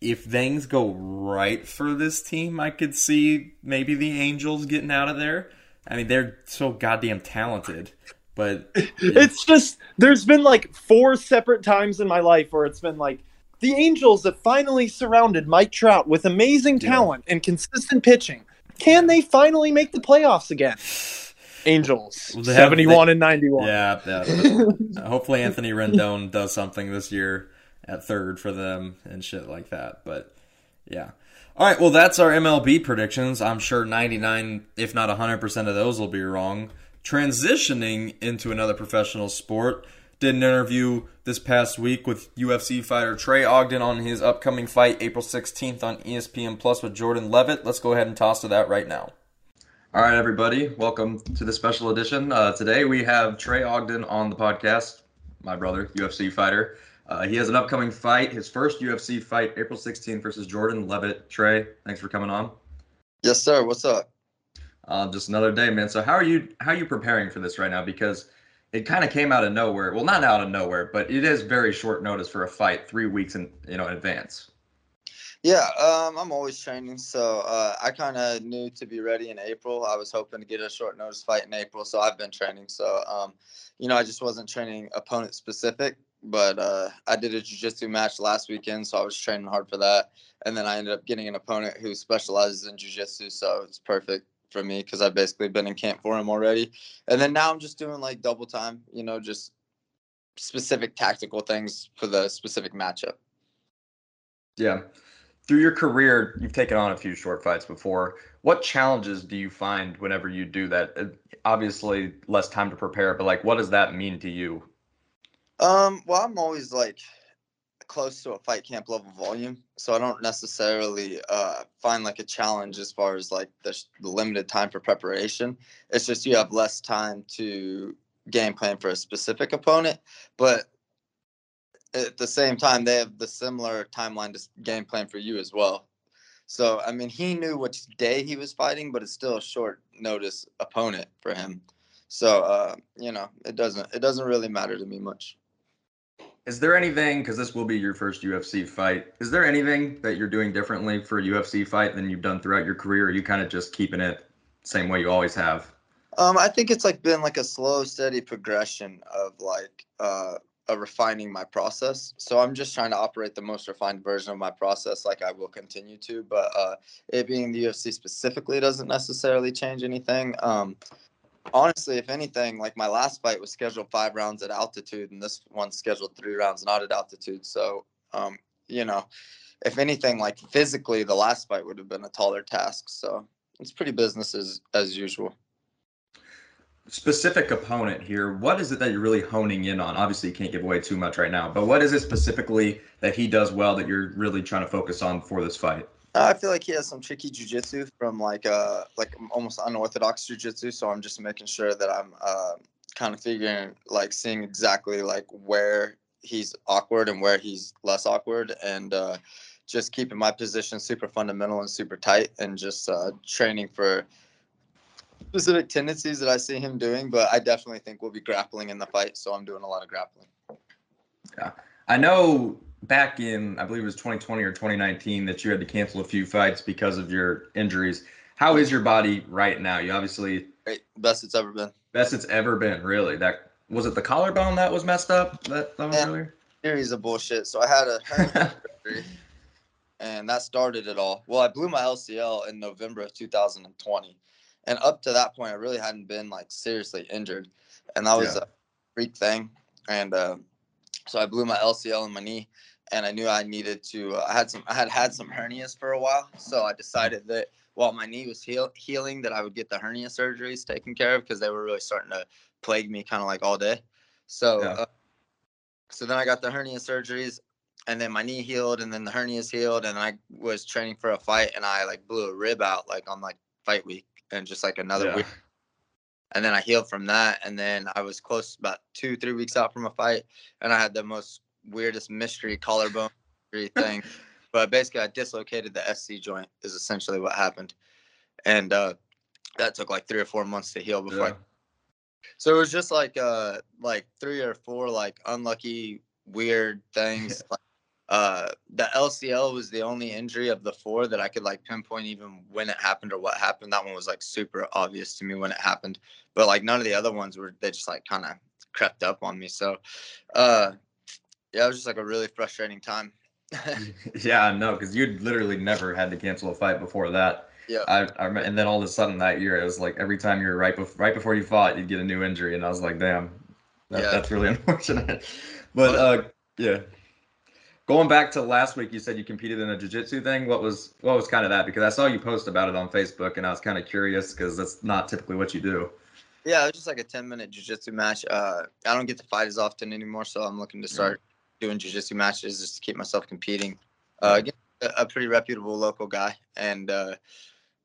if things go right for this team, I could see maybe the Angels getting out of there. I mean, they're so goddamn talented. But it's just there's been like four separate times in my life where it's been like the Angels have finally surrounded Mike Trout with amazing talent yeah. and consistent pitching. Can they finally make the playoffs again? Angels, well, 71 they, and 91. Yeah, yeah. Uh, hopefully Anthony Rendon does something this year at third for them and shit like that. But yeah. All right, well, that's our MLB predictions. I'm sure 99, if not 100% of those will be wrong. Transitioning into another professional sport, did an interview this past week with UFC fighter Trey Ogden on his upcoming fight April 16th on ESPN Plus with Jordan Leavitt. Let's go ahead and toss to that right now. All right, everybody, welcome to the special edition. Uh, today we have Trey Ogden on the podcast, my brother, UFC fighter. Uh, he has an upcoming fight, his first UFC fight, April 16th versus Jordan Leavitt. Trey, thanks for coming on. Yes, sir. What's up? Uh, just another day, man. So how are you? How are you preparing for this right now? Because it kind of came out of nowhere. Well, not out of nowhere, but it is very short notice for a fight, three weeks in you know in advance. Yeah, um, I'm always training, so uh, I kind of knew to be ready in April. I was hoping to get a short notice fight in April, so I've been training. So, um, you know, I just wasn't training opponent specific, but uh, I did a jiu-jitsu match last weekend, so I was training hard for that. And then I ended up getting an opponent who specializes in jiu-jitsu, so it's perfect for me because I've basically been in camp for him already. And then now I'm just doing like double time, you know, just specific tactical things for the specific matchup. Yeah. Through your career, you've taken on a few short fights before. What challenges do you find whenever you do that? Uh, obviously, less time to prepare, but like, what does that mean to you um, well, I'm always like close to a fight camp level volume, so I don't necessarily uh, find like a challenge as far as like the, the limited time for preparation. It's just you have less time to game plan for a specific opponent, but at the same time, they have the similar timeline to game plan for you as well. So, I mean, he knew which day he was fighting, but it's still a short notice opponent for him. So, uh, you know, it doesn't it doesn't really matter to me much. Is there anything because this will be your first UFC fight? Is there anything that you're doing differently for a UFC fight than you've done throughout your career? Or are you kind of just keeping it same way you always have? Um, I think it's like been like a slow, steady progression of like uh, of refining my process. So I'm just trying to operate the most refined version of my process, like I will continue to. But uh, it being the UFC specifically doesn't necessarily change anything. Um, honestly, if anything, like my last fight was scheduled five rounds at altitude, and this one's scheduled three rounds not at altitude. So, um, you know, if anything, like physically, the last fight would have been a taller task. So it's pretty business as as usual. Specific opponent here. What is it that you're really honing in on? Obviously, you can't give away too much right now, but what is it specifically that he does well that you're really trying to focus on for this fight? I feel like he has some tricky jujitsu from like uh like almost unorthodox jujitsu. So I'm just making sure that I'm uh, kind of figuring like seeing exactly like where he's awkward and where he's less awkward, and uh, just keeping my position super fundamental and super tight, and just uh, training for specific tendencies that I see him doing. But I definitely think we'll be grappling in the fight, so I'm doing a lot of grappling. Yeah, I know back in I believe it was 2020 or 2019 that you had to cancel a few fights because of your injuries. How is your body right now? You obviously best it's ever been. Best it's ever been. Really? That was it. The collarbone that was messed up. That that yeah. earlier. Series of bullshit. So I had a and that started it all. Well, I blew my LCL in November of 2020, and up to that point, I really hadn't been like seriously injured, and that was yeah. a freak thing. And uh, so I blew my LCL in my knee, and I knew I needed to. Uh, I had some. I had had some hernias for a while, so I decided that while my knee was heal, healing, that I would get the hernia surgeries taken care of because they were really starting to plague me, kind of like all day. So, yeah. uh, so then I got the hernia surgeries, and then my knee healed, and then the hernias healed, and I was training for a fight, and I like blew a rib out like on like fight week, and just like another yeah. week and then I healed from that. And then I was close about two, three weeks out from a fight, and I had the most weirdest mystery collarbone thing. but basically, I dislocated the SC joint. Is essentially what happened, and uh, that took like three or four months to heal before. Yeah. I... So it was just like uh like three or four like unlucky weird things. like, uh, the LCL was the only injury of the four that I could like pinpoint even when it happened or what happened. That one was like super obvious to me when it happened, but like none of the other ones were they just like kind of crept up on me. So, uh, yeah, it was just like a really frustrating time. yeah, no, because you'd literally never had to cancel a fight before that. Yeah. I, I and then all of a sudden that year it was like every time you were right before right before you fought you'd get a new injury and I was like damn, that, yeah. that's really unfortunate. But uh, yeah. Going back to last week, you said you competed in a jiu-jitsu thing. What was what was kind of that? Because I saw you post about it on Facebook, and I was kind of curious because that's not typically what you do. Yeah, it was just like a ten-minute jiu-jitsu match. Uh, I don't get to fight as often anymore, so I'm looking to start yeah. Doing jiu-jitsu matches just to keep myself competing. Uh, again, a pretty reputable local guy, and uh,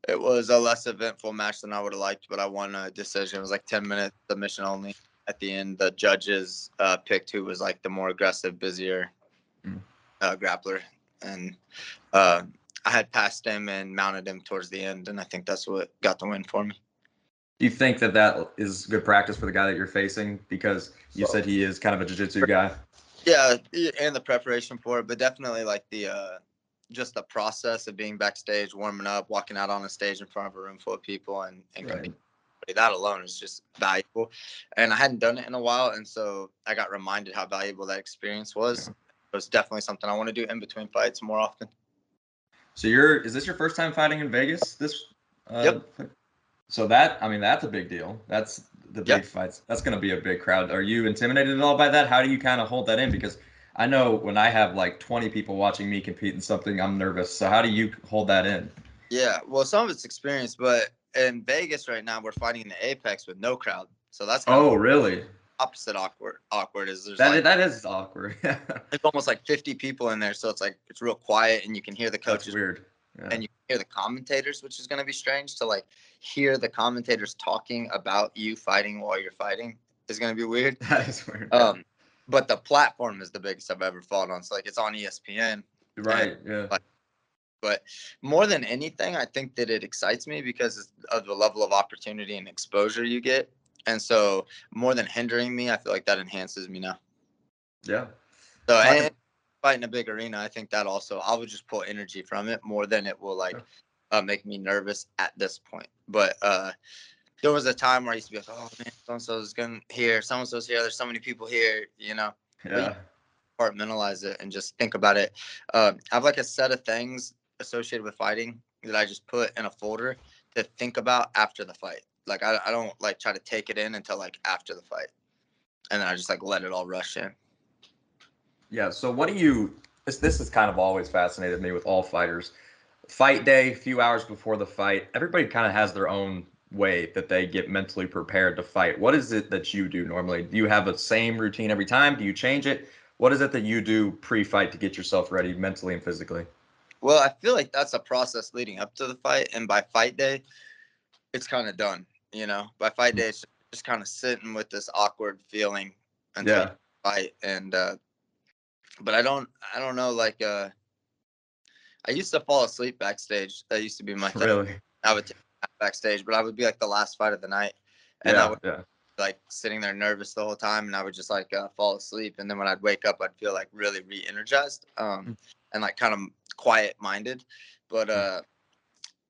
it was a less eventful match than I would have liked, but I won a decision. It was like ten minutes submission only. At the end, the judges uh, picked who was like the more aggressive, busier mm uh, grappler, and uh, I had passed him and mounted him towards the end, and I think that's what got the win for me. Do you think that that is good practice for the guy that you're facing because you so, said he is kind of a jiu-jitsu guy? Yeah, and the preparation for it, but definitely like the uh, just the process of being backstage, warming up, walking out on a stage in front of a room full of people, and and right. that alone is just valuable. And I hadn't done it in a while, and so I got reminded how valuable that experience was It was definitely something I want to do in between fights more often. So you're is this your first time fighting in Vegas? This uh, Yep. So that I mean that's a big deal. That's the big yep. fights. That's going to be a big crowd. Are you intimidated at all by that? How do you kind of hold that in because I know when I have like 20 people watching me compete in something, I'm nervous. So how do you hold that in? Yeah, well, some of it's experience, but in Vegas right now, we're fighting in the Apex with no crowd. So that's oh, really? opposite awkward. Awkward is there's that like, that is awkward. it's almost like 50 people in there, so it's like it's real quiet, and you can hear the coaches. That's weird. Yeah. And you hear the commentators, which is going to be strange to like hear the commentators talking about you fighting while you're fighting is going to be weird. That is weird. Um, but the platform is the biggest I've ever fought on. So like it's on ESPN. Right. And, yeah. Like, but more than anything, I think that it excites me because of the level of opportunity and exposure you get and so more than hindering me, I feel like that enhances me now. Yeah. So and fighting a big arena, I think that also I would just pull energy from it more than it will like uh, make me nervous at this point. But uh, there was a time where I used to be like, oh man, so and so's gonna here, so and so's here. There's so many people here, you know. Yeah. Compartmentalize it and just think about it. Uh, I have like a set of things associated with fighting that I just put in a folder to think about after the fight. Like I, I don't like try to take it in until like after the fight, and then I just like let it all rush in. Yeah. So what do you? This this has kind of always fascinated me with all fighters. Fight day, a few hours before the fight, everybody kind of has their own way that they get mentally prepared to fight. What is it that you do normally? Do you have the same routine every time? Do you change it? What is it that you do pre-fight to get yourself ready mentally and physically? Well, I feel like that's a process leading up to the fight, and by fight day, it's kind of done. You know, by fight mm. day, it's just kind of sitting with this awkward feeling until yeah. fight. And uh, but I don't, I don't know. Like, uh, I used to fall asleep backstage. That used to be my thing. Really? I would take backstage, but I would be like the last fight of the night, and yeah, I would yeah. like sitting there nervous the whole time, and I would just like uh, fall asleep. And then when I'd wake up, I'd feel like really re-energized, um, mm. and like kind of quiet-minded. But mm. uh,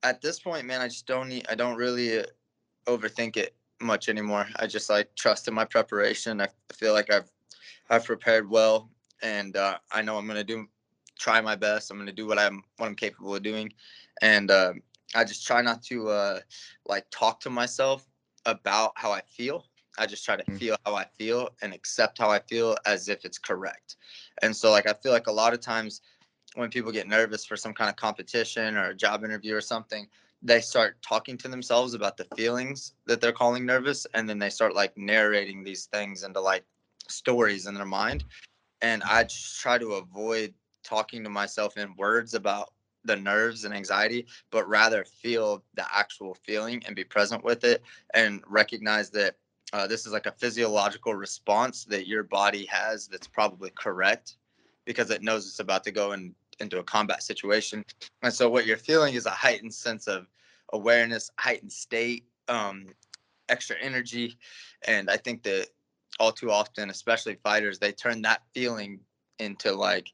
at this point, man, I just don't need. I don't really overthink it much anymore. I just like trust in my preparation. I feel like I've I've prepared well, and uh, I know I'm gonna do try my best. I'm gonna do what I'm what I'm capable of doing, and uh, I just try not to uh, like talk to myself about how I feel. I just try to mm. feel how I feel and accept how I feel as if it's correct. And so like I feel like a lot of times when people get nervous for some kind of competition or a job interview or something, they start talking to themselves about the feelings that they're calling nervous and then they start like narrating these things into like stories in their mind and i just try to avoid talking to myself in words about the nerves and anxiety but rather feel the actual feeling and be present with it and recognize that uh, this is like a physiological response that your body has that's probably correct because it knows it's about to go and into a combat situation. And so what you're feeling is a heightened sense of awareness, heightened state, um, extra energy. And I think that all too often, especially fighters, they turn that feeling into like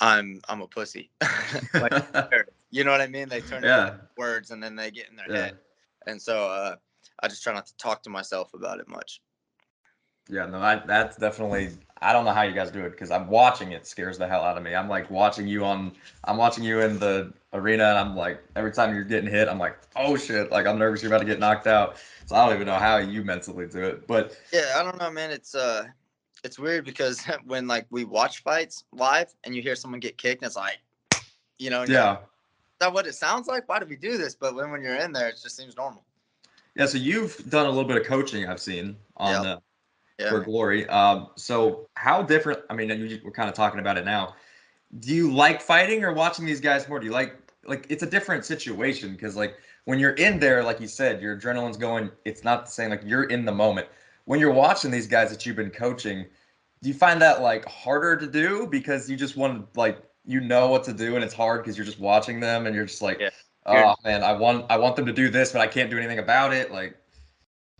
I'm I'm a pussy. like, you know what I mean? They turn yeah. words and then they get in their yeah. head. And so uh, I just try not to talk to myself about it much. Yeah, no, I, that's definitely. I don't know how you guys do it because I'm watching it scares the hell out of me. I'm like watching you on. I'm watching you in the arena, and I'm like every time you're getting hit, I'm like, oh shit! Like I'm nervous you're about to get knocked out. So I don't even know how you mentally do it. But yeah, I don't know, man. It's uh, it's weird because when like we watch fights live and you hear someone get kicked, and it's like, you know, yeah, that what it sounds like? Why do we do this? But when when you're in there, it just seems normal. Yeah, so you've done a little bit of coaching. I've seen on yep. the yeah. for Glory. Um, so how different? I mean, we're kind of talking about it now. Do you like fighting or watching these guys more? Do you like like it's a different situation because like when you're in there, like you said, your adrenaline's going. It's not the same. Like you're in the moment. When you're watching these guys that you've been coaching, do you find that like harder to do because you just want to like you know what to do and it's hard because you're just watching them and you're just like, yeah. oh man, I want I want them to do this, but I can't do anything about it. Like,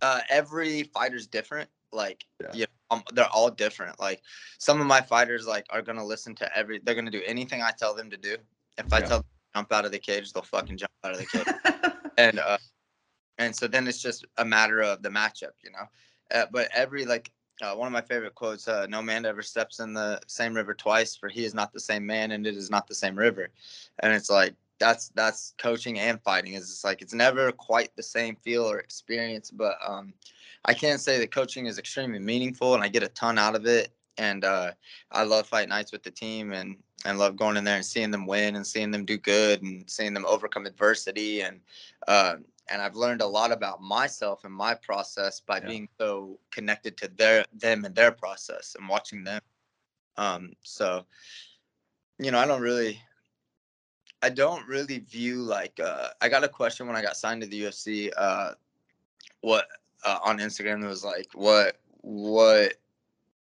uh, every fighter's different. Like, yeah. You know, um, they're all different. Like, some of my fighters like are gonna listen to every. They're gonna do anything I tell them to do. If I yeah. tell them jump out of the cage, they'll fucking jump out of the cage. and uh, and so then it's just a matter of the matchup, you know. Uh, but every like uh, one of my favorite quotes: uh, "No man ever steps in the same river twice, for he is not the same man, and it is not the same river." And it's like that's that's coaching and fighting. Is it's like it's never quite the same feel or experience, but um, I can say that coaching is extremely meaningful, and I get a ton out of it. And uh, I love fight nights with the team, and and love going in there and seeing them win and seeing them do good and seeing them overcome adversity and uh, and I've learned a lot about myself and my process by yeah. being so connected to their them and their process and watching them. Um, so, you know, I don't really, I don't really view like uh, I got a question when I got signed to the UFC. Uh, what uh, on Instagram it was like, what what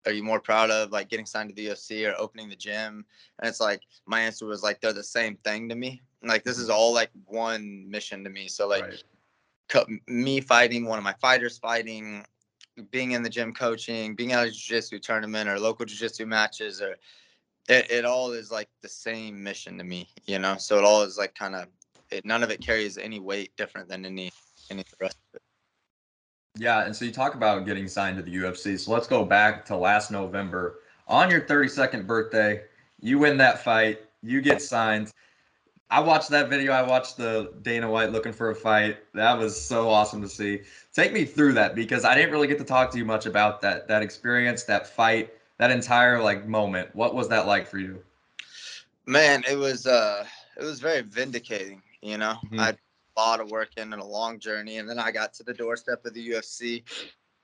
are you more proud of like getting signed to the UFC or opening the gym? And it's like my answer was like they're the same thing to me. Like this is all like one mission to me. So like right. co- me fighting, one of my fighters fighting, being in the gym coaching, being at a jiu-jitsu tournament or local jiu-jitsu matches or it, it all is like the same mission to me, you know? So it all is like kind of it, none of it carries any weight different than any any the rest of it. Yeah, and so you talk about getting signed to the UFC. So let's go back to last November. On your 32nd birthday, you win that fight, you get signed. I watched that video. I watched the Dana White looking for a fight. That was so awesome to see. Take me through that because I didn't really get to talk to you much about that that experience, that fight, that entire like moment. What was that like for you? Man, it was uh it was very vindicating, you know. Mm-hmm. I lot of work in and a long journey. And then I got to the doorstep of the UFC,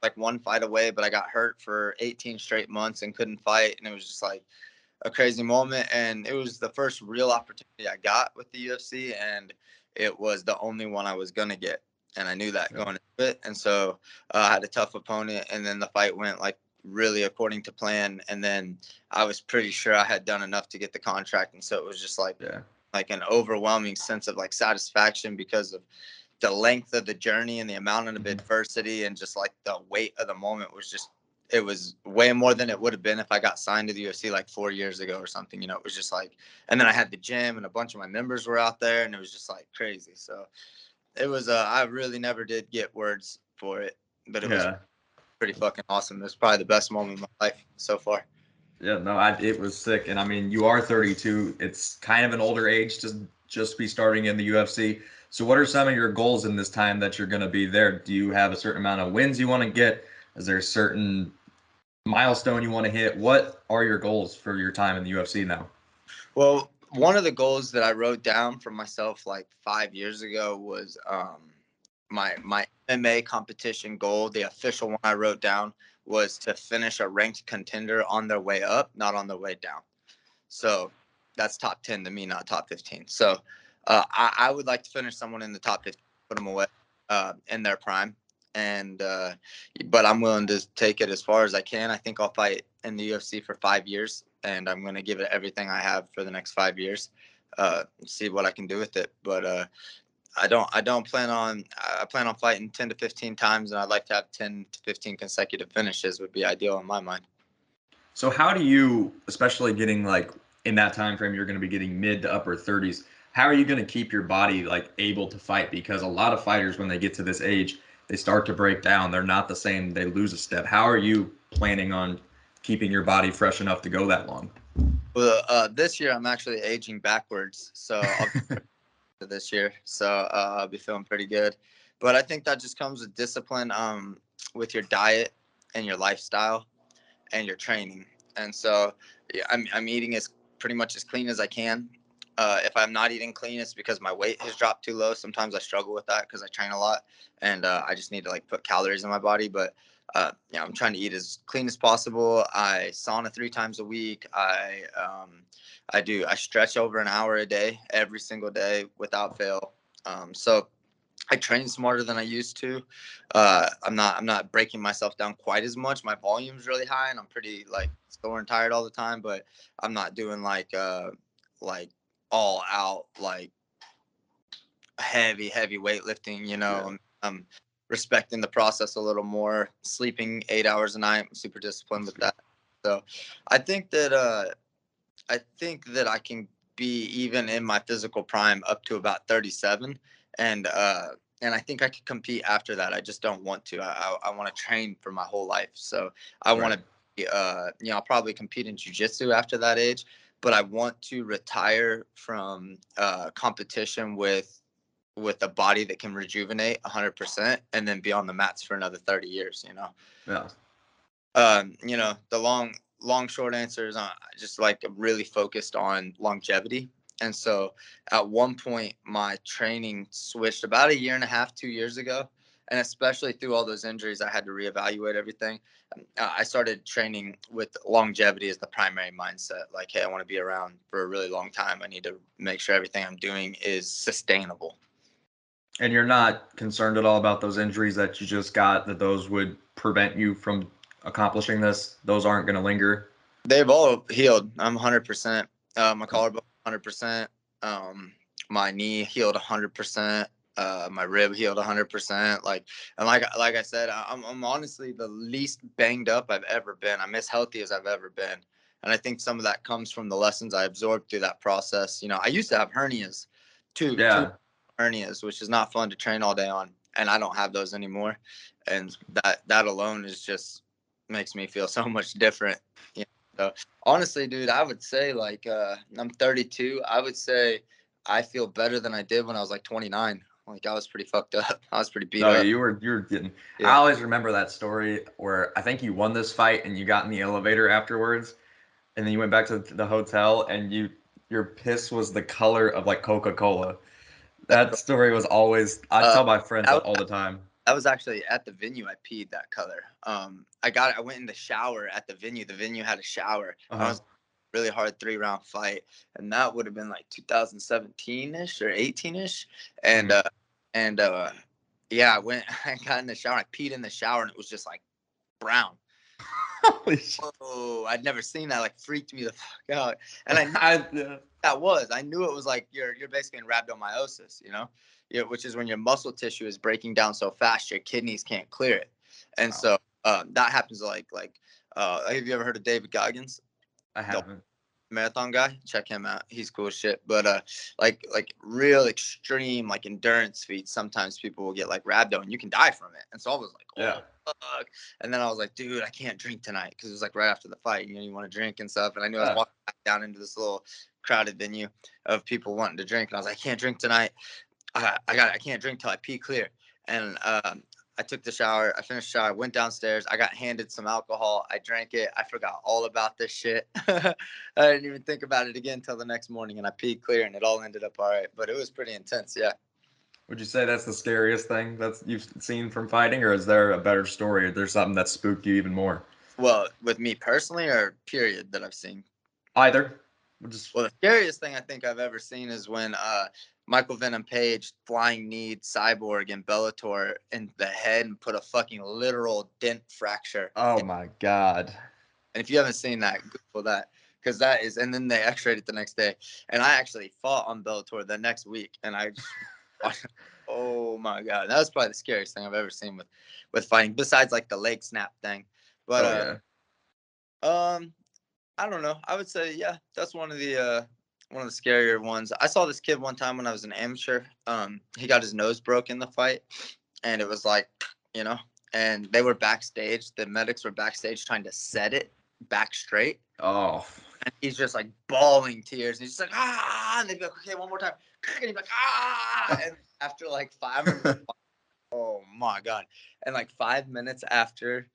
like one fight away, but I got hurt for 18 straight months and couldn't fight. And it was just like a crazy moment. And it was the first real opportunity I got with the UFC. And it was the only one I was going to get. And I knew that going into it. And so uh, I had a tough opponent. And then the fight went like really according to plan. And then I was pretty sure I had done enough to get the contract. And so it was just like, yeah like an overwhelming sense of like satisfaction because of the length of the journey and the amount of mm-hmm. adversity and just like the weight of the moment was just it was way more than it would have been if I got signed to the UFC like four years ago or something. You know, it was just like, and then I had the gym and a bunch of my members were out there, and it was just like crazy. So it was. Uh, I really never did get words for it, but it yeah. was pretty fucking awesome. It was probably the best moment of my life so far. Yeah, no, I, it was sick, and I mean, you are 32. It's kind of an older age to just be starting in the UFC. So, what are some of your goals in this time that you're going to be there? Do you have a certain amount of wins you want to get? Is there a certain milestone you want to hit? What are your goals for your time in the UFC now? Well, one of the goals that I wrote down for myself like five years ago was um, my my MMA competition goal. The official one I wrote down was to finish a ranked contender on their way up, not on their way down. So that's top 10 to me, not top 15. So uh, I, I, would like to finish someone in the top 15, put them away uh, in their prime. And, uh, but I'm willing to take it as far as I can. I think I'll fight in the UFC for five years, and I'm going to give it everything I have for the next five years. Uh, see what I can do with it. But uh, I don't I don't plan on I plan on fighting 10 to 15 times and I'd like to have 10 to 15 consecutive finishes would be ideal in my mind. So how do you especially getting like in that time frame you're going to be getting mid to upper 30s. How are you going to keep your body like able to fight? Because a lot of fighters, when they get to this age, they start to break down. They're not the same. They lose a step. How are you planning on keeping your body fresh enough to go that long? Well, uh, this year I'm actually aging backwards, so this year, so uh, I'll be feeling pretty good. But I think that just comes with discipline, um, with your diet and your lifestyle, and your training. And so, yeah, I'm I'm eating as pretty much as clean as I can. Uh, if I'm not eating clean, it's because my weight has dropped too low. Sometimes I struggle with that because I train a lot, and uh, I just need to like put calories in my body. But uh, yeah, I'm trying to eat as clean as possible. I sauna three times a week. I um, I do I stretch over an hour a day every single day without fail. Um, so I train smarter than I used to. Uh, I'm not I'm not breaking myself down quite as much. My volume's really high, and I'm pretty like sore and tired all the time. But I'm not doing like uh, like all out like heavy heavy weightlifting. You know, yeah. I'm, I'm respecting the process a little more. Sleeping eight hours a night. I'm super disciplined with that. So I think that uh, I think that I can be even in my physical prime up to about 37 and uh and I think I could compete after that. I just don't want to. I I, I want to train for my whole life. So I right. want to, uh, you know, I'll probably compete in jujitsu after that age. But I want to retire from uh, competition with with a body that can rejuvenate 100% and then be on the mats for another 30 years. You know. Yeah. Um, you know, the long long short answer is uh, just like really focused on longevity and so at one point, my training switched about a year and a half, two years ago. And especially through all those injuries, I had to reevaluate everything. Um, I started training with longevity as the primary mindset. Like, hey, I want to be around for a really long time. I need to make sure everything I'm doing is sustainable. And you're not concerned at all about those injuries that you just got, that those would prevent you from accomplishing this? Those aren't going to linger? They've all healed. I'm 100%. Uh, my collarbone 100%. Um, my knee healed 100%. Uh, my rib healed 100%. Like, and like, like I said, I'm, I'm honestly the least banged up I've ever been. I'm as healthy as I've ever been. And I think some of that comes from the lessons I absorbed through that process. You know, I used to have hernias too. Yeah. Two hernias, which is not fun to train all day on. And I don't have those anymore. And that, that alone is just makes me feel so much different. You so honestly, dude, I would say like uh, I'm 32. I would say I feel better than I did when I was like 29. Like I was pretty fucked up. I was pretty beat no, up. you were you were getting. Yeah. I always remember that story where I think you won this fight and you got in the elevator afterwards, and then you went back to the hotel and you your piss was the color of like Coca Cola. That story was always I uh, tell my friends that all the time. I was actually at the venue. I peed that color. Um, I got. I went in the shower at the venue. The venue had a shower. Uh-huh. I was really hard three round fight, and that would have been like 2017 ish or 18 ish. And mm-hmm. uh, and uh, yeah, I went. I got in the shower. I peed in the shower, and it was just like brown. Holy Oh, I'd never seen that. Like freaked me the fuck out. And I, I yeah. That was. I knew it was like you're you're basically in rhabdomyolysis, you know you which is when your muscle tissue is breaking down so fast your kidneys can't clear it, and wow. so um, that happens like like. Uh, have you ever heard of David Goggins? I haven't. Marathon guy, check him out. He's cool shit. But uh, like like real extreme like endurance feats. Sometimes people will get like rhabdo and you can die from it. And so I was like, oh, yeah. Fuck. And then I was like, dude, I can't drink tonight because it was like right after the fight. You know, you want to drink and stuff. And I knew I was walking back down into this little crowded venue of people wanting to drink, and I was like, I can't drink tonight. I, I got I can't drink till I pee clear. And um, I took the shower. I finished the shower. Went downstairs. I got handed some alcohol. I drank it. I forgot all about this shit. I didn't even think about it again until the next morning, and I peed clear, and it all ended up all right. But it was pretty intense. Yeah. Would you say that's the scariest thing that's you've seen from fighting, or is there a better story? Or there's something that spooked you even more? Well, with me personally, or period that I've seen. Either. We'll, just... well the scariest thing I think I've ever seen is when uh, Michael Venom Page flying knee Cyborg in Bellator in the head and put a fucking literal dent fracture. Oh my god! And if you haven't seen that, Google that because that is. And then they X-rayed it the next day, and I actually fought on Bellator the next week, and I. Just, oh my god, that was probably the scariest thing I've ever seen with with fighting. Besides like the leg snap thing, but oh, uh, um, I don't know. I would say yeah, that's one of the uh, one of the scarier ones. I saw this kid one time when I was an amateur. Um, he got his nose broke in the fight, and it was like, you know, and they were backstage. The medics were backstage trying to set it back straight. Oh. And he's just like bawling tears. And he's just like, ah, and they'd be like, okay, one more time. And he'd be like, ah. And after like five, oh my God. And like five minutes after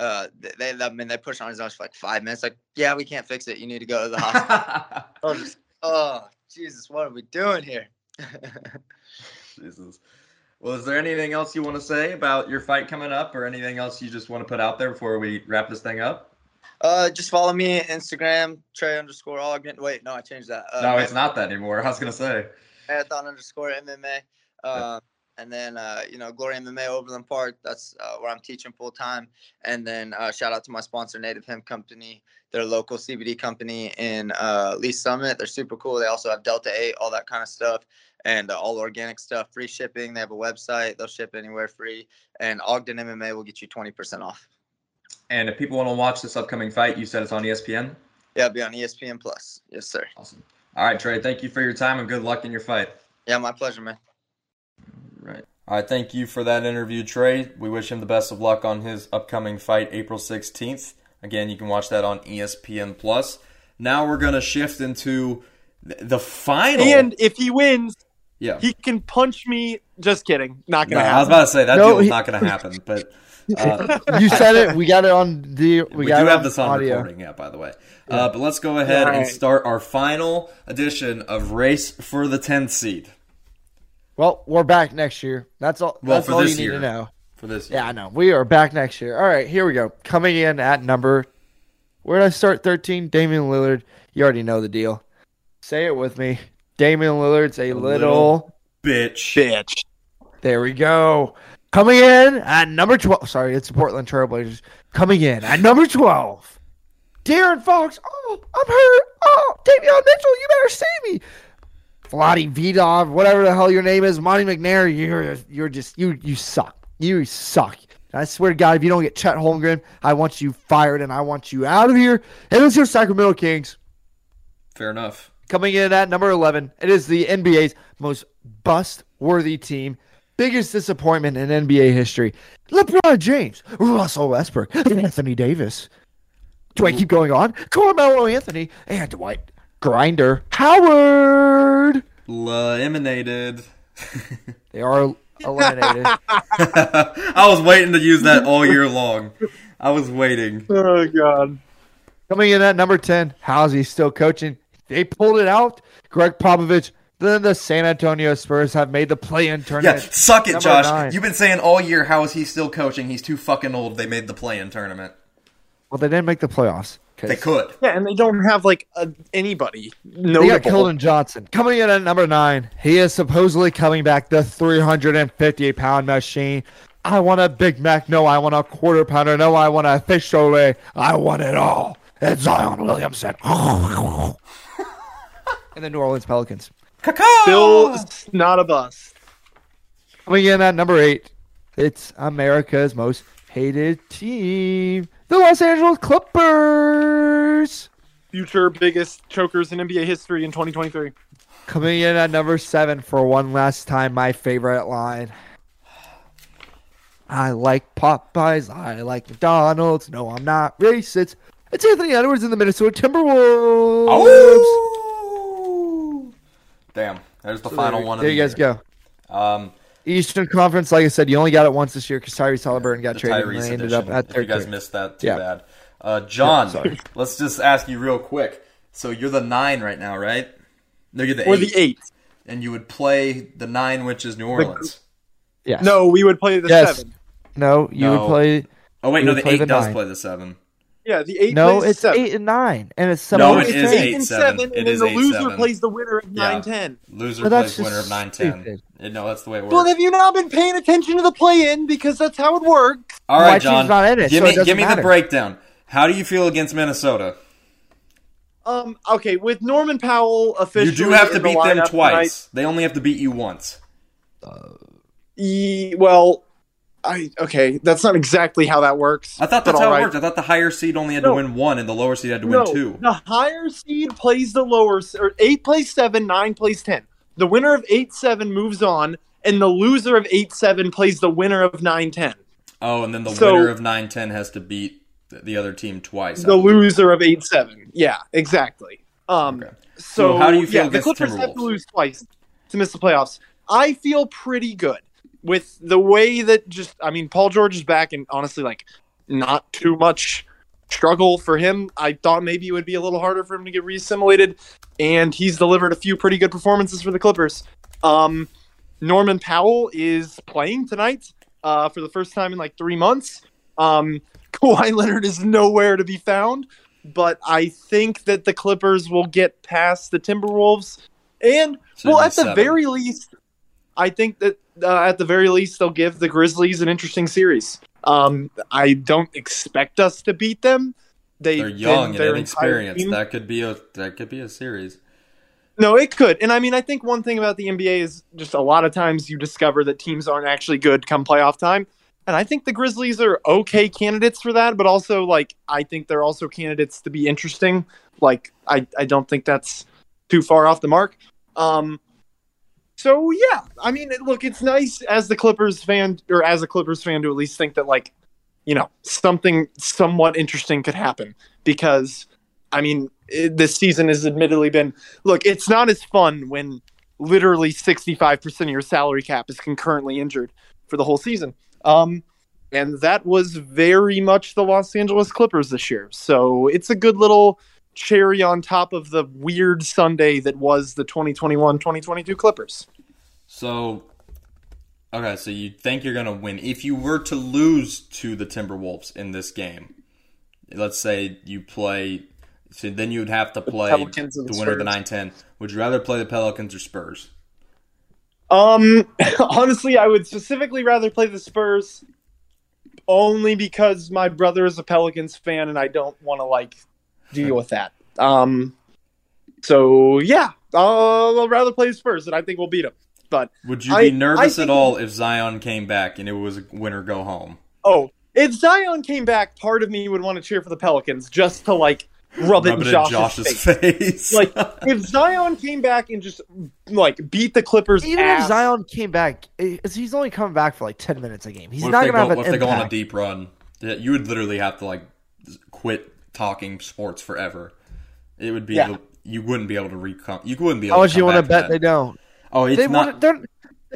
uh, they, I mean, they pushed on his nose for like five minutes. Like, yeah, we can't fix it. You need to go to the hospital. oh, just, oh, Jesus, what are we doing here? Jesus. Well, is there anything else you want to say about your fight coming up, or anything else you just want to put out there before we wrap this thing up? Uh, just follow me Instagram Trey underscore Ogden. Wait, no, I changed that. Uh, no, it's not that anymore. I was gonna say marathon underscore MMA. Um, and then uh, you know Glory MMA Overland Park. That's uh, where I'm teaching full time. And then uh, shout out to my sponsor, Native Hemp Company. They're a local CBD company in uh, Lee Summit. They're super cool. They also have Delta Eight, all that kind of stuff, and uh, all organic stuff. Free shipping. They have a website. They'll ship anywhere free. And Ogden MMA will get you twenty percent off. And if people want to watch this upcoming fight, you said it's on ESPN. Yeah, it'll be on ESPN Plus. Yes, sir. Awesome. All right, Trey. Thank you for your time and good luck in your fight. Yeah, my pleasure, man. Right. All right, thank you for that interview, Trey. We wish him the best of luck on his upcoming fight, April 16th. Again, you can watch that on ESPN Plus. Now we're going to shift into the final. And if he wins, yeah, he can punch me. Just kidding. Not going to no, happen. I was about to say that no, deal was he... not going to happen, but. Uh, you said it. We got it on the. We, we do have this on audio. recording, yeah. By the way, yeah. Uh, but let's go ahead right. and start our final edition of Race for the 10th seed. Well, we're back next year. That's all. Well, that's all you year. need to know. For this, year. yeah, I know. We are back next year. All right, here we go. Coming in at number, where did I start? Thirteen. Damian Lillard. You already know the deal. Say it with me. Damian Lillard's a, a little, little bitch. Bitch. There we go. Coming in at number twelve. Sorry, it's the Portland Trailblazers. Coming in at number twelve. De'Aaron Fox. Oh, I'm hurt. Oh, Davion Mitchell, you better save me. Vlade Vidov, whatever the hell your name is, Monte McNair, you're you're just you you suck. You suck. I swear to God, if you don't get Chet Holmgren, I want you fired and I want you out of here. And it's your Sacramento Kings. Fair enough. Coming in at number 11, it is the NBA's most bust worthy team. Biggest disappointment in NBA history. LeBron James, Russell Westbrook, Anthony Davis. Do I keep going on? Carmelo Anthony and Dwight Grinder Howard. Eliminated. they are eliminated. I was waiting to use that all year long. I was waiting. Oh God. Coming in at number ten, how's he still coaching? They pulled it out. Gregg Popovich. Then the San Antonio Spurs have made the play-in tournament. Yeah, suck it, number Josh. Nine. You've been saying all year how is he still coaching? He's too fucking old. They made the play-in tournament. Well, they didn't make the playoffs. They could. Yeah, and they don't have like a, anybody. Notable. They got Keldon Johnson coming in at number nine. He is supposedly coming back the 350 pound machine. I want a Big Mac. No, I want a quarter pounder. No, I want a fish fillet. I want it all. It's Zion Williamson. and the New Orleans Pelicans. Still not a bust. Coming in at number eight, it's America's most hated team the Los Angeles Clippers. Future biggest chokers in NBA history in 2023. Coming in at number seven for one last time, my favorite line. I like Popeyes. I like McDonald's. No, I'm not racist. It's Anthony Edwards in the Minnesota Timberwolves. Oh! Damn. There's the so final there, one. There the you guys year. go. Um, Eastern Conference, like I said, you only got it once this year because Tyrese Halliburton got the traded Tyrese and they ended up at third. You guys missed that. Too yeah. bad. Uh, John, yeah, let's just ask you real quick. So you're the nine right now, right? No, you're the or eight. the eight. And you would play the nine, which is New Orleans. Yeah. No, we would play the yes. seven. No, you no. would play. Oh wait, no, the eight the does nine. play the seven. Yeah, the eight. No, it's seven. eight and nine, and it's seven. No, it is eight, and seven, seven and then the loser seven. plays the winner of nine yeah. ten. Loser plays winner of nine ten. No, that's the way it works. Well, have you not been paying attention to the play-in because that's how it works? All right, John. Not in it, give so me give me the breakdown. How do you feel against Minnesota? Um. Okay, with Norman Powell officially, you do have to beat the them twice. Tonight, they only have to beat you once. Uh, e, well, I okay, that's not exactly how that works. I thought that's how right. it worked. I thought the higher seed only had no. to win one, and the lower seed had to no, win two. The higher seed plays the lower, or eight plays seven, nine plays ten. The winner of eight seven moves on, and the loser of eight seven plays the winner of nine ten. Oh, and then the so, winner of nine ten has to beat the other team twice. The loser of eight seven. Yeah, exactly. Um, okay. so, so, how do you feel yeah, the Clippers have to lose twice to miss the playoffs. I feel pretty good with the way that just I mean Paul George is back and honestly like not too much struggle for him. I thought maybe it would be a little harder for him to get reassimilated, and he's delivered a few pretty good performances for the Clippers. Um, Norman Powell is playing tonight uh, for the first time in like three months. Um, Kawhi Leonard is nowhere to be found, but I think that the Clippers will get past the Timberwolves, and well, at the very least, I think that uh, at the very least they'll give the Grizzlies an interesting series. Um, I don't expect us to beat them. They, are young and inexperienced. That could be a that could be a series. No, it could. And I mean, I think one thing about the NBA is just a lot of times you discover that teams aren't actually good come playoff time. And I think the Grizzlies are okay candidates for that, but also like I think they're also candidates to be interesting. Like I, I don't think that's too far off the mark. Um, so yeah, I mean, look, it's nice as the Clippers fan or as a Clippers fan to at least think that like, you know, something somewhat interesting could happen because, I mean, it, this season has admittedly been look, it's not as fun when literally sixty five percent of your salary cap is concurrently injured for the whole season. Um, and that was very much the Los Angeles Clippers this year. So it's a good little cherry on top of the weird Sunday that was the 2021-2022 Clippers. So okay, so you think you're going to win if you were to lose to the Timberwolves in this game. Let's say you play so then you'd have to play the, the winner of the 9-10. Would you rather play the Pelicans or Spurs? Um honestly, I would specifically rather play the Spurs only because my brother is a Pelicans fan and I don't want to like deal with that. Um, so yeah, I'll, I'll rather play Spurs, and I think we'll beat them. But would you be nervous at all if Zion came back and it was a winner go home? Oh, if Zion came back, part of me would want to cheer for the Pelicans just to like rub, rub it in Josh's, Josh's face. face. like if Zion came back and just like beat the Clippers, even ass, if Zion came back, he's only coming back for like ten minutes a game. He's not gonna go, have an If impact. they go on a deep run, you would literally have to like quit talking sports forever. It would be yeah. the, you wouldn't be able to recom. You wouldn't be able. How much you want to bet that. they don't? Oh, it's they not. the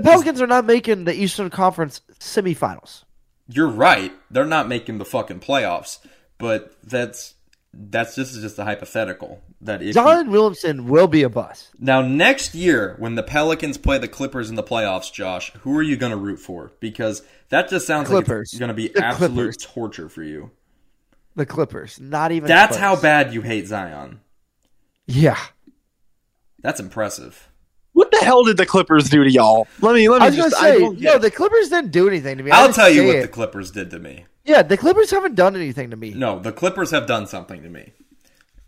Pelicans are not making the Eastern Conference semifinals. You're right. They're not making the fucking playoffs. But that's that's just just a hypothetical. That if Zion Williamson will be a bust. Now next year, when the Pelicans play the Clippers in the playoffs, Josh, who are you going to root for? Because that just sounds Clippers. like it's going to be the absolute Clippers. torture for you. The Clippers, not even. That's close. how bad you hate Zion. Yeah, that's impressive. What the hell did the Clippers do to y'all? Let me let me I was just say, no, the Clippers didn't do anything to me. I'll tell you what it. the Clippers did to me. Yeah, the Clippers haven't done anything to me. No, the Clippers have done something to me.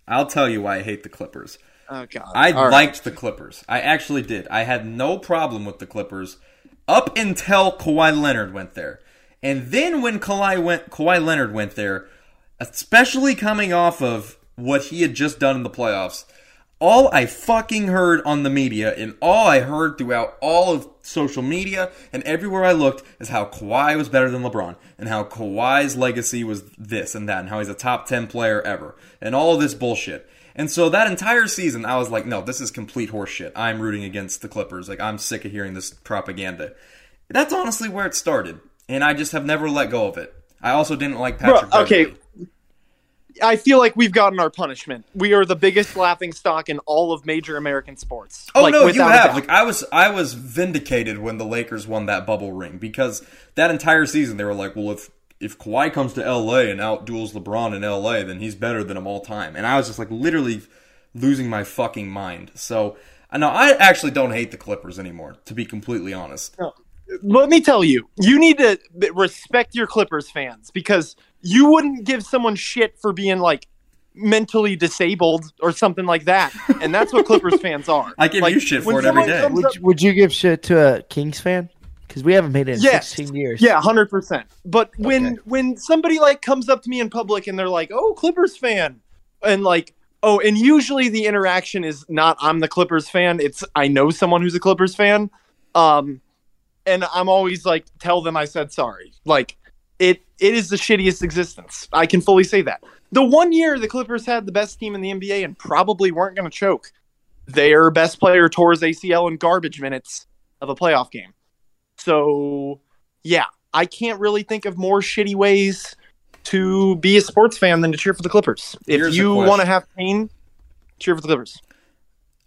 I'll tell you why I hate the Clippers. Oh god. I All liked right. the Clippers. I actually did. I had no problem with the Clippers up until Kawhi Leonard went there. And then when Kawhi went Kawhi Leonard went there, especially coming off of what he had just done in the playoffs. All I fucking heard on the media and all I heard throughout all of social media and everywhere I looked is how Kawhi was better than LeBron and how Kawhi's legacy was this and that and how he's a top 10 player ever and all this bullshit. And so that entire season, I was like, no, this is complete horseshit. I'm rooting against the Clippers. Like, I'm sick of hearing this propaganda. That's honestly where it started. And I just have never let go of it. I also didn't like Patrick. Bro, okay, I feel like we've gotten our punishment. We are the biggest laughing stock in all of major American sports. Oh like, no, you have. Like I was, I was vindicated when the Lakers won that bubble ring because that entire season they were like, well, if if Kawhi comes to LA and outduels LeBron in LA, then he's better than him all time. And I was just like literally losing my fucking mind. So I know I actually don't hate the Clippers anymore, to be completely honest. No. Let me tell you, you need to respect your Clippers fans because you wouldn't give someone shit for being like mentally disabled or something like that. And that's what Clippers fans are. I give like, you shit for it every day. Would, would, you give shit to a Kings fan? because we haven't made it in yes. 16 years. Yeah, hundred percent. But when okay. when somebody like comes up to me in public and they're like, "Oh, Clippers fan," and like, oh, and usually the interaction is not I'm the Clippers fan. It's I know someone who's a Clippers fan. Um, and I'm always like, tell them I said sorry. Like, it it is the shittiest existence. I can fully say that. The one year the Clippers had the best team in the NBA and probably weren't going to choke, their best player tore his ACL in garbage minutes of a playoff game. So, yeah, I can't really think of more shitty ways to be a sports fan than to cheer for the Clippers. Here's if you want to have pain, cheer for the Clippers.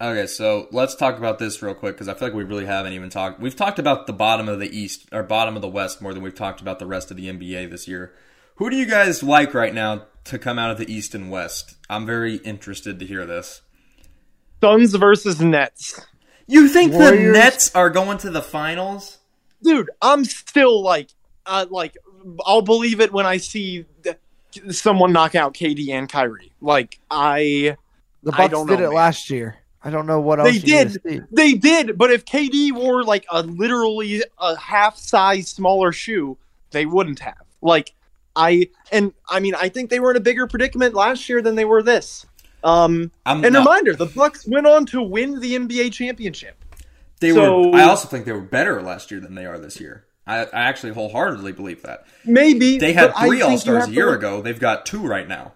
Okay, so let's talk about this real quick because I feel like we really haven't even talked. We've talked about the bottom of the East or bottom of the West more than we've talked about the rest of the NBA this year. Who do you guys like right now to come out of the East and West? I'm very interested to hear this. Suns versus Nets. You think Warriors? the Nets are going to the finals? Dude, I'm still like, uh, like I'll believe it when I see someone knock out KD and Kyrie. Like I, the Bucks did know, it man. last year. I don't know what else they did. They did, but if KD wore like a literally a half size smaller shoe, they wouldn't have. Like I and I mean I think they were in a bigger predicament last year than they were this. Um I'm and not, reminder, the Bucks went on to win the NBA championship. They so, were I also think they were better last year than they are this year. I, I actually wholeheartedly believe that. Maybe they had three All Stars a year to... ago. They've got two right now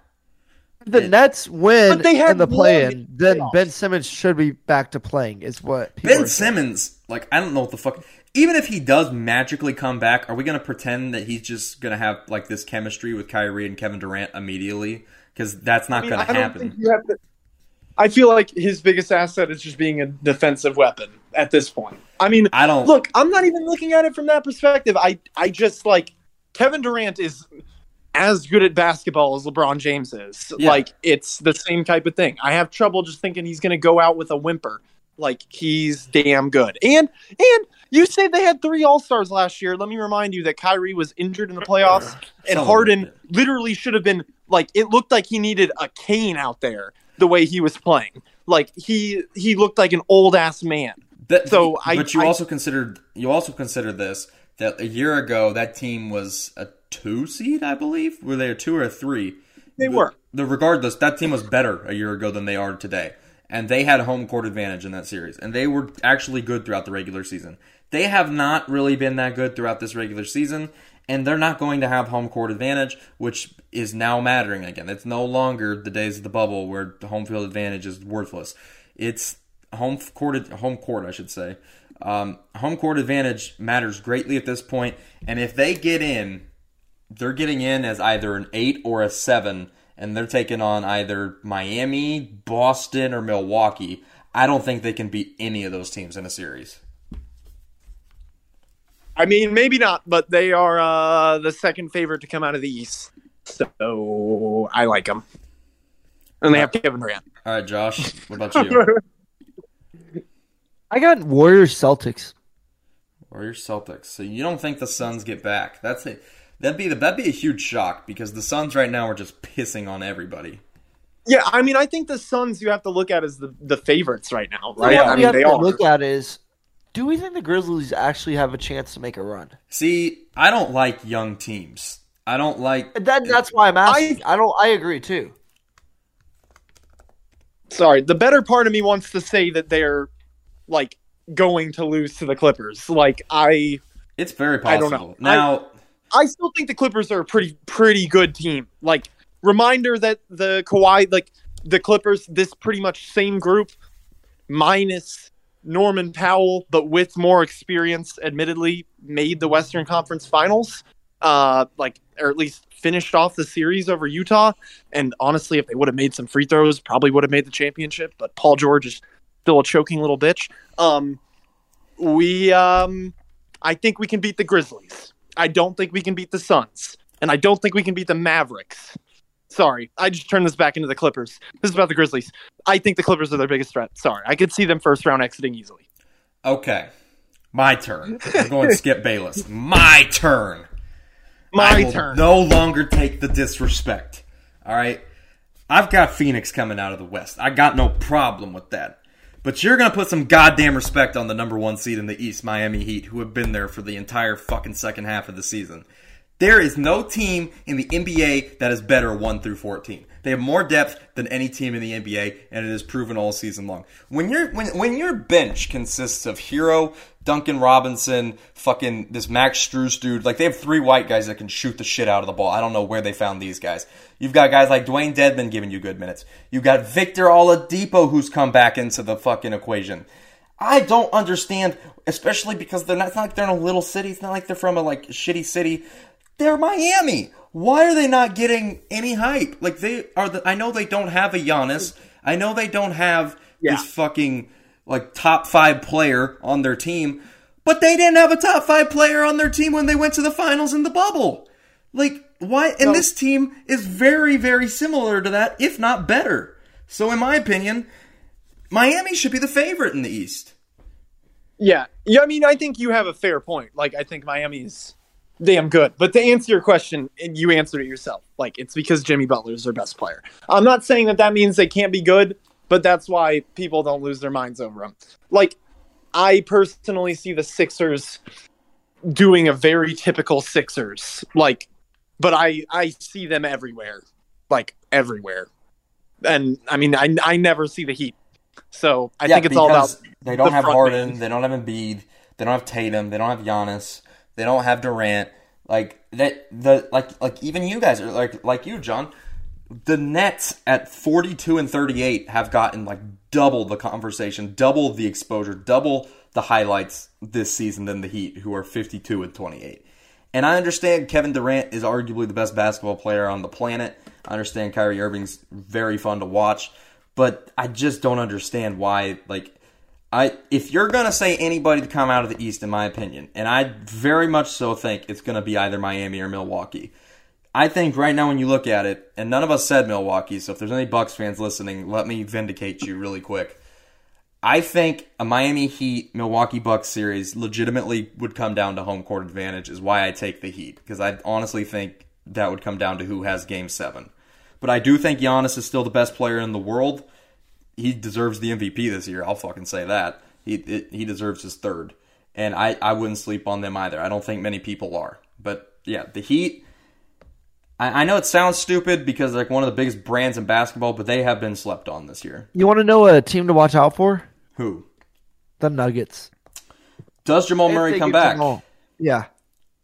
the Nets win they in the play-in, then Ben Simmons should be back to playing. Is what Ben Simmons like? I don't know what the fuck. Even if he does magically come back, are we going to pretend that he's just going to have like this chemistry with Kyrie and Kevin Durant immediately? Because that's not I mean, going to happen. I feel like his biggest asset is just being a defensive weapon at this point. I mean, I don't look. I'm not even looking at it from that perspective. I I just like Kevin Durant is as good at basketball as LeBron James is. Yeah. Like it's the same type of thing. I have trouble just thinking he's going to go out with a whimper. Like he's damn good. And and you say they had three All Stars last year. Let me remind you that Kyrie was injured in the playoffs, and Harden literally should have been like it looked like he needed a cane out there the way he was playing. Like he he looked like an old ass man. That, so but I, but you I, also considered you also considered this that a year ago that team was a two seed, I believe. Were they a two or a three? They the, were. The regardless, that team was better a year ago than they are today, and they had home court advantage in that series, and they were actually good throughout the regular season. They have not really been that good throughout this regular season, and they're not going to have home court advantage, which is now mattering again. It's no longer the days of the bubble where the home field advantage is worthless. It's home court, home court, I should say. Um, home court advantage matters greatly at this point, and if they get in they're getting in as either an eight or a seven, and they're taking on either Miami, Boston, or Milwaukee. I don't think they can beat any of those teams in a series. I mean, maybe not, but they are uh, the second favorite to come out of the East. So I like them. And they have Kevin Durant. All right, Josh, what about you? I got Warriors Celtics. Warriors Celtics. So you don't think the Suns get back? That's it. That'd be the, that'd be a huge shock because the Suns right now are just pissing on everybody. Yeah, I mean, I think the Suns you have to look at as the, the favorites right now, right? What I mean, have to are. look at is, do we think the Grizzlies actually have a chance to make a run? See, I don't like young teams. I don't like that. That's why I'm asking. I, I don't. I agree too. Sorry, the better part of me wants to say that they're like going to lose to the Clippers. Like I, it's very possible. I don't know. Now, I, still think the Clippers are a pretty pretty good team. Like reminder that the Kawhi like the Clippers this pretty much same group minus Norman Powell but with more experience admittedly made the Western Conference Finals. Uh like or at least finished off the series over Utah and honestly if they would have made some free throws probably would have made the championship but Paul George is still a choking little bitch. Um we um I think we can beat the Grizzlies. I don't think we can beat the Suns, and I don't think we can beat the Mavericks. Sorry, I just turned this back into the Clippers. This is about the Grizzlies. I think the Clippers are their biggest threat. Sorry, I could see them first round exiting easily. Okay, my turn. I'm going to Skip Bayless. My turn. My turn. No longer take the disrespect. All right, I've got Phoenix coming out of the West. I got no problem with that. But you're going to put some goddamn respect on the number one seed in the East, Miami Heat, who have been there for the entire fucking second half of the season. There is no team in the NBA that is better 1 through 14. They have more depth than any team in the NBA, and it is proven all season long. When your when when your bench consists of Herro, Duncan Robinson, fucking this Max Strus dude, like they have three white guys that can shoot the shit out of the ball. I don't know where they found these guys. You've got guys like Dewayne Dedmon giving you good minutes. You've got Victor Oladipo who's come back into the fucking equation. I don't understand, especially because they're not, it's not like they're in a little city. It's not like they're from a like shitty city. They're Miami. Why are they not getting any hype? Like they are. The, I know they don't have a Giannis. I know they don't have yeah. this fucking like top five player on their team, but they didn't have a top five player on their team when they went to the finals in the bubble. Like why? And this team is very, very similar to that, if not better. So, in my opinion, Miami should be the favorite in the East. Yeah, yeah. I mean, I think you have a fair point. Like, I think Miami's damn good. But to answer your question, and you answered it yourself. Like, it's because Jimmy Butler is their best player. I'm not saying that that means they can't be good, but that's why people don't lose their minds over them. Like, I personally see the Sixers doing a very typical Sixers. Like, but I I see them everywhere, like everywhere. And I mean, I I never see the Heat, so I yeah, think it's all about. They don't have Harden, band. they don't have Embiid, they don't have Tatum, they don't have Giannis, they don't have Durant. Like that, the like like even you guys are like like you, John. The Nets at forty two and thirty eight have gotten like double the conversation, double the exposure, double the highlights this season than the Heat, who are fifty two and twenty eight. And I understand Kevin Durant is arguably the best basketball player on the planet. I understand Kyrie Irving's very fun to watch, but I just don't understand why like I if you're gonna say anybody to come out of the East, in my opinion, and I very much so think it's gonna be either Miami or Milwaukee. I think right now when you look at it, and none of us said Milwaukee, so if there's any Bucks fans listening, let me vindicate you really quick. I think a Miami Heat Milwaukee Bucks series legitimately would come down to home court advantage is why I take the Heat because I honestly think that would come down to who has game 7. But I do think Giannis is still the best player in the world. He deserves the MVP this year. I'll fucking say that. He it, he deserves his third. And I I wouldn't sleep on them either. I don't think many people are. But yeah, the Heat I, I know it sounds stupid because they're like one of the biggest brands in basketball, but they have been slept on this year. You want to know a team to watch out for? Who? The Nuggets. Does Jamal Murray come back? Jamal. Yeah.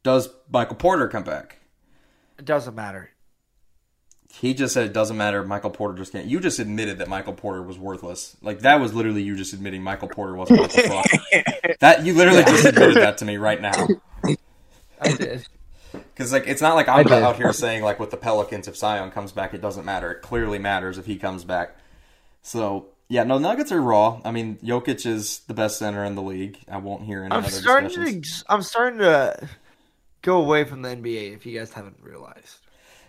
Does Michael Porter come back? It doesn't matter. He just said it doesn't matter. Michael Porter just can't. You just admitted that Michael Porter was worthless. Like that was literally you just admitting Michael Porter wasn't worth the fuck. that you literally just admitted that to me right now. I did. Because like it's not like I'm out here saying like with the Pelicans if Zion comes back it doesn't matter. It clearly matters if he comes back. So yeah, no, Nuggets are raw. I mean, Jokic is the best center in the league. I won't hear any I'm other starting. To, I'm starting to go away from the NBA. If you guys haven't realized,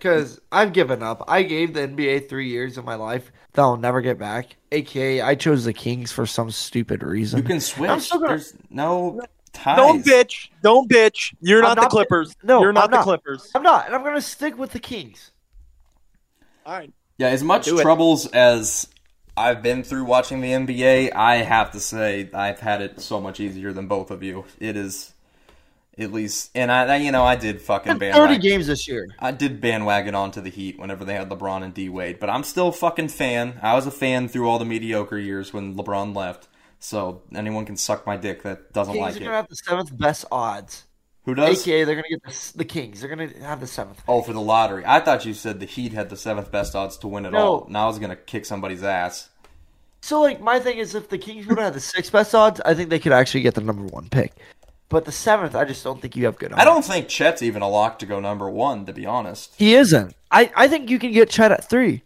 because I've given up. I gave the NBA three years of my life that I'll never get back. AKA, I chose the Kings for some stupid reason. You can switch. Gonna, There's no ties. Don't bitch. Don't bitch. You're not, not, the Clippers. No, you're not I'm the. Clippers. I'm not, and I'm gonna stick with the Kings. All right. Yeah, as much troubles as I've been through watching the NBA, I have to say I've had it so much easier than both of you. It is at least, and I, you know, I did fucking bandwagon. Thirty games this year. I did bandwagon onto the Heat whenever they had LeBron and D Wade, but I'm still a fucking fan. I was a fan through all the mediocre years when LeBron left. So anyone can suck my dick that doesn't Kings like are it. gonna have the seventh best odds. Who does? AKA, they're gonna get the, the Kings. They're gonna have the seventh. Oh, for the lottery. I thought you said the Heat had the seventh best odds to win it no. all. Now I was gonna kick somebody's ass. So, like, my thing is, if the Kings would have the sixth best odds, I think they could actually get the number one pick. But the seventh, I just don't think you have good. Odds. I don't think Chet's even a lock to go number one. To be honest, he isn't. I I think you can get Chet at three.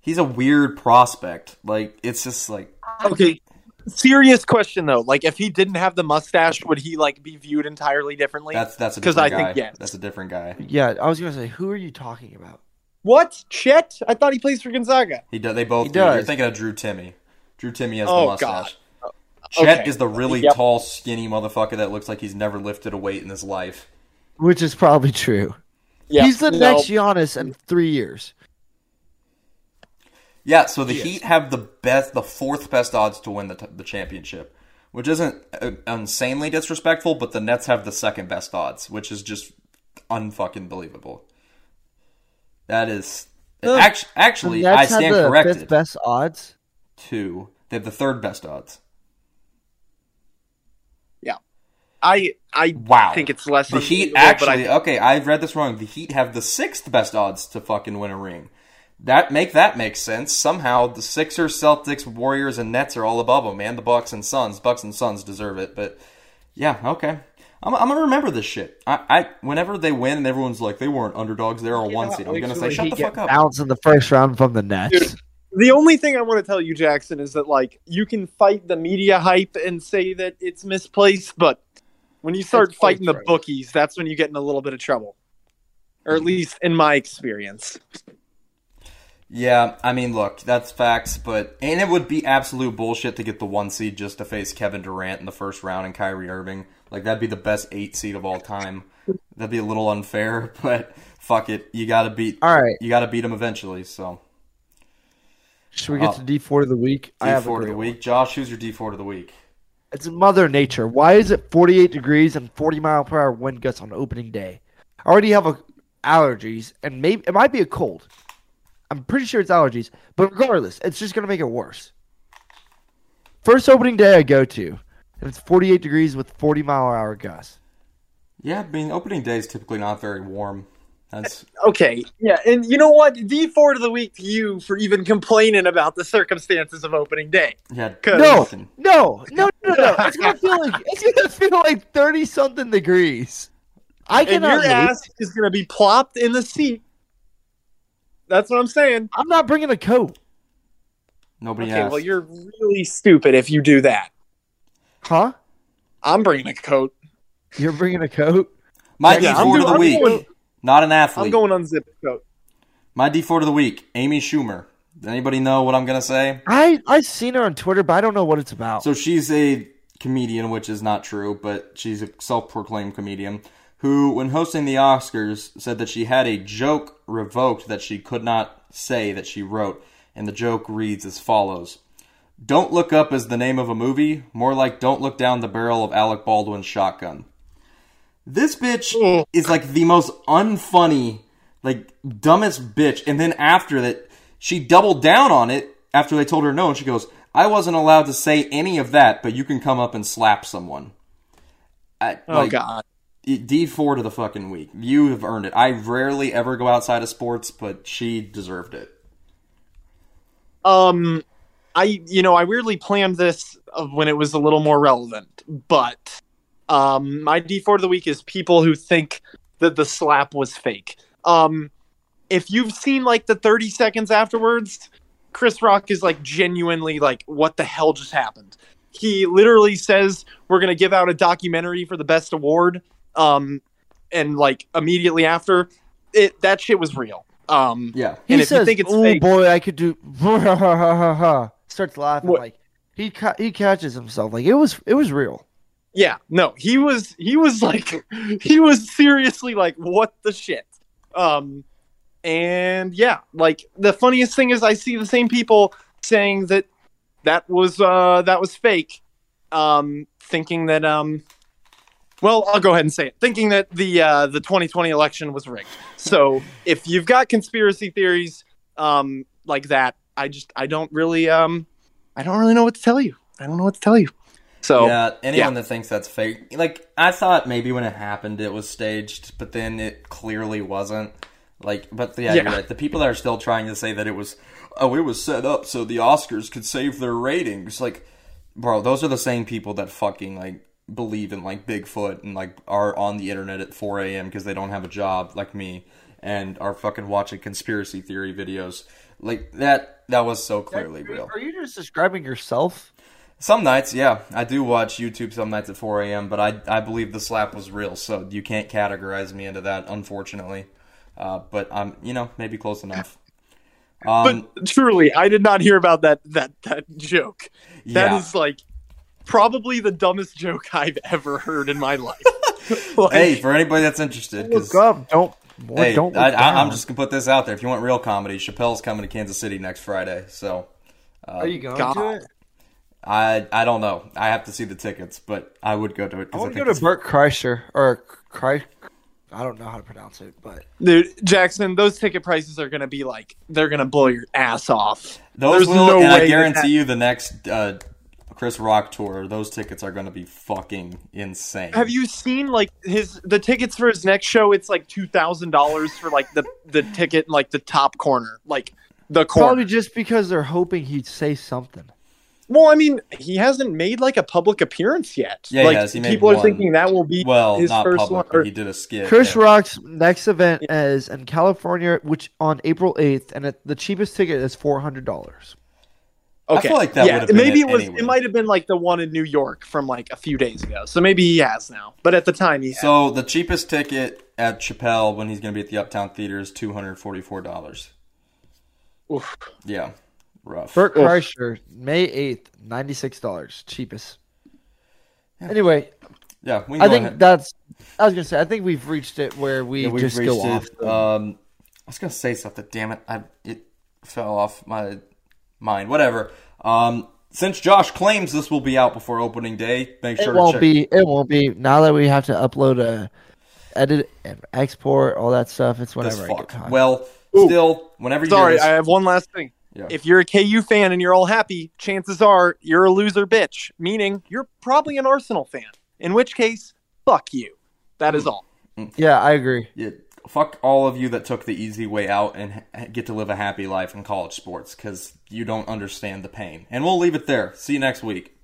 He's a weird prospect. Like it's just like okay. Serious question though, like if he didn't have the mustache, would he like be viewed entirely differently? That's that's because I guy. think yes, that's a different guy. Yeah, I was gonna say, who are you talking about? What? Chet? I thought he plays for Gonzaga. He does. They both he do. Does. You're thinking of Drew Timme. Drew Timme has oh, the mustache. God. Chet okay. is the really yep. tall, skinny motherfucker that looks like he's never lifted a weight in his life. Which is probably true. Yep. He's the no. next Giannis in three years. Yeah, so the Heat have the best, the fourth best odds to win the, t- the championship, which isn't uh, insanely disrespectful, but the Nets have the second best odds, which is just unfucking believable. That is actually, actually I stand the corrected. Fifth best odds. Two. They have the third best odds. Yeah, I I wow. think it's less. Than the Heat actually I, okay. I've read this wrong. The Heat have the sixth best odds to fucking win a ring that make that make sense. Somehow the Sixers, Celtics, Warriors, and Nets are all above them, man. The Bucks and Suns, Bucks and Suns deserve it. But yeah, okay. I'm, I'm gonna remember this shit. I, I whenever they win and everyone's like they weren't underdogs, they're a yeah, one seed. I'm gonna say shut the fuck up. Bounce in the first round from the Nets. Dude, the only thing I want to tell you, Jackson, is that like you can fight the media hype and say that it's misplaced, but when you start fighting the bookies, that's when you get in a little bit of trouble, or at least in my experience. Yeah, I mean, look, that's facts, but and it would be absolute bullshit to get the one seed just to face Kevin Durant in the first round and Kyrie Irving. Like that'd be the best eight seed of all time. That'd be a little unfair, but fuck it, you gotta beat. All right, you gotta beat them eventually. So, should we get uh, to D four of the week? D four of the week, Josh. Who's your D four of the week? It's Mother Nature. Why is it 48 degrees and 40 mile per hour wind gusts on opening day? I already have a, allergies, and maybe it might be a cold. I'm pretty sure it's allergies, but regardless, it's just gonna make it worse. First opening day I go to, and it's 48 degrees with 40 mile per hour gusts. Yeah, I mean opening day is typically not very warm. That's okay. Yeah, and you know what? D four to the week to you for even complaining about the circumstances of opening day. Yeah, no, no, no, no, no. It's gonna feel like it's gonna feel like thirty something degrees. I cannot. And your ass is gonna be plopped in the seat that's what I'm saying. I'm not bringing a coat. Nobody okay, asked. Well, you're really stupid if you do that. Huh? I'm bringing a coat. You're bringing a coat? My yeah, D4 of the I'm week. Going, not an athlete. I'm going unzipped coat. My D4 of the week, Amy Schumer. Does anybody know what I'm going to say? I, I've seen her on Twitter, but I don't know what it's about. So she's a comedian, which is not true, but she's a self proclaimed comedian who, when hosting the Oscars, said that she had a joke revoked that she could not say that she wrote, and the joke reads as follows Don't look up as the name of a movie, more like don't look down the barrel of Alec Baldwin's shotgun. This bitch oh. is like the most unfunny, like dumbest bitch. And then after that, she doubled down on it after they told her no, and she goes, I wasn't allowed to say any of that, but you can come up and slap someone. I, oh like, God! D four to the fucking week. You have earned it. I rarely ever go outside of sports, but she deserved it. Um, I you know I weirdly planned this when it was a little more relevant, but um, my D four of the week is people who think that the slap was fake. Um, if you've seen like the thirty seconds afterwards, Chris Rock is like genuinely like, what the hell just happened? He literally says we're gonna give out a documentary for the best award um, and like immediately after it, that shit was real. Um, yeah. He and says, you think it's "Oh fake, boy, I could do," starts laughing what? like he ca- he catches himself like it was it was real. Yeah, no, he was he was like he was seriously like what the shit. Um, and yeah, like the funniest thing is I see the same people saying that that was uh that was fake, um, thinking that um well, I'll go ahead and say it, thinking that the uh, the 2020 election was rigged. So if you've got conspiracy theories um, like that, I just I don't really um, I don't really know what to tell you. I don't know what to tell you. So yeah, anyone yeah. that thinks that's fake, like I thought maybe when it happened it was staged, but then it clearly wasn't. Like, but yeah, yeah. Right. The people that are still trying to say that it was, oh, it was set up so the Oscars could save their ratings. Like, bro, those are the same people that fucking like believe in like Bigfoot and like are on the internet at 4 a.m. because they don't have a job like me and are fucking watching conspiracy theory videos. Like that that was so clearly real. Are you just describing yourself? Some nights, yeah. I do watch YouTube some nights at 4 a.m., but I, I believe the slap was real, so you can't categorize me into that, unfortunately. Uh, but I'm, you know, maybe close enough. Um, but truly, I did not hear about that that that joke. That yeah. is like probably the dumbest joke I've ever heard in my life. like, hey, for anybody that's interested, look up. Don't More hey, don't I, I, I'm just gonna put this out there. If you want real comedy, Chappelle's coming to Kansas City next Friday. So Are you going God. to it? I I don't know. I have to see the tickets, but I would go to it. I 'cause want to think go to Bert Kreischer or Kreis. I don't know how to pronounce it, but Dude, Jackson, those ticket prices are gonna be like they're gonna blow your ass off. Those There's will, no and I guarantee that- you, the next uh, Chris Rock tour, those tickets are going to be fucking insane. Have you seen like his the tickets for his next show? It's like two thousand dollars for like the the ticket in like the top corner, like the corner. probably just because they're hoping he'd say something. Well, I mean, he hasn't made like a public appearance yet. Yeah, he like has. He made people are thinking that will be Well, his not first public, one. or- he did a skit. Chris yeah. Rock's next event is in California, which on April eighth, and it, the cheapest ticket is four hundred dollars. okay, feel like that yeah, been maybe it it was. anyway. It might have been like the one in New York from like a few days ago. So maybe he has now, but at the time he had. So the cheapest ticket at Chappelle when he's going to be at the Uptown Theater is two hundred forty-four dollars. Oof. Yeah, rough. Bert Oof. Kreischer, May eighth, ninety six dollars, cheapest. Anyway, yeah, we can I go think ahead. that's. I was gonna say, I think we've reached it where we Yeah, we've just reached go off. Um, I was gonna say something. Damn it! I it fell off my mind. Whatever. Um, since Josh claims this will be out before opening day, make sure it won't check. be. It won't be. Now that we have to upload a edit and export all that stuff, it's this whenever I get fuck. time. Well, Ooh. still, whenever you Sorry, hear I have one last thing. Yeah. If you're a KU fan and you're all happy, chances are you're a loser bitch, meaning you're probably an Arsenal fan. In which case, fuck you. That is mm. all. Mm. yeah, I agree. yeah, fuck all of you that took the easy way out and get to live a happy life in college sports because you don't understand the pain. And we'll leave it there. See you next week.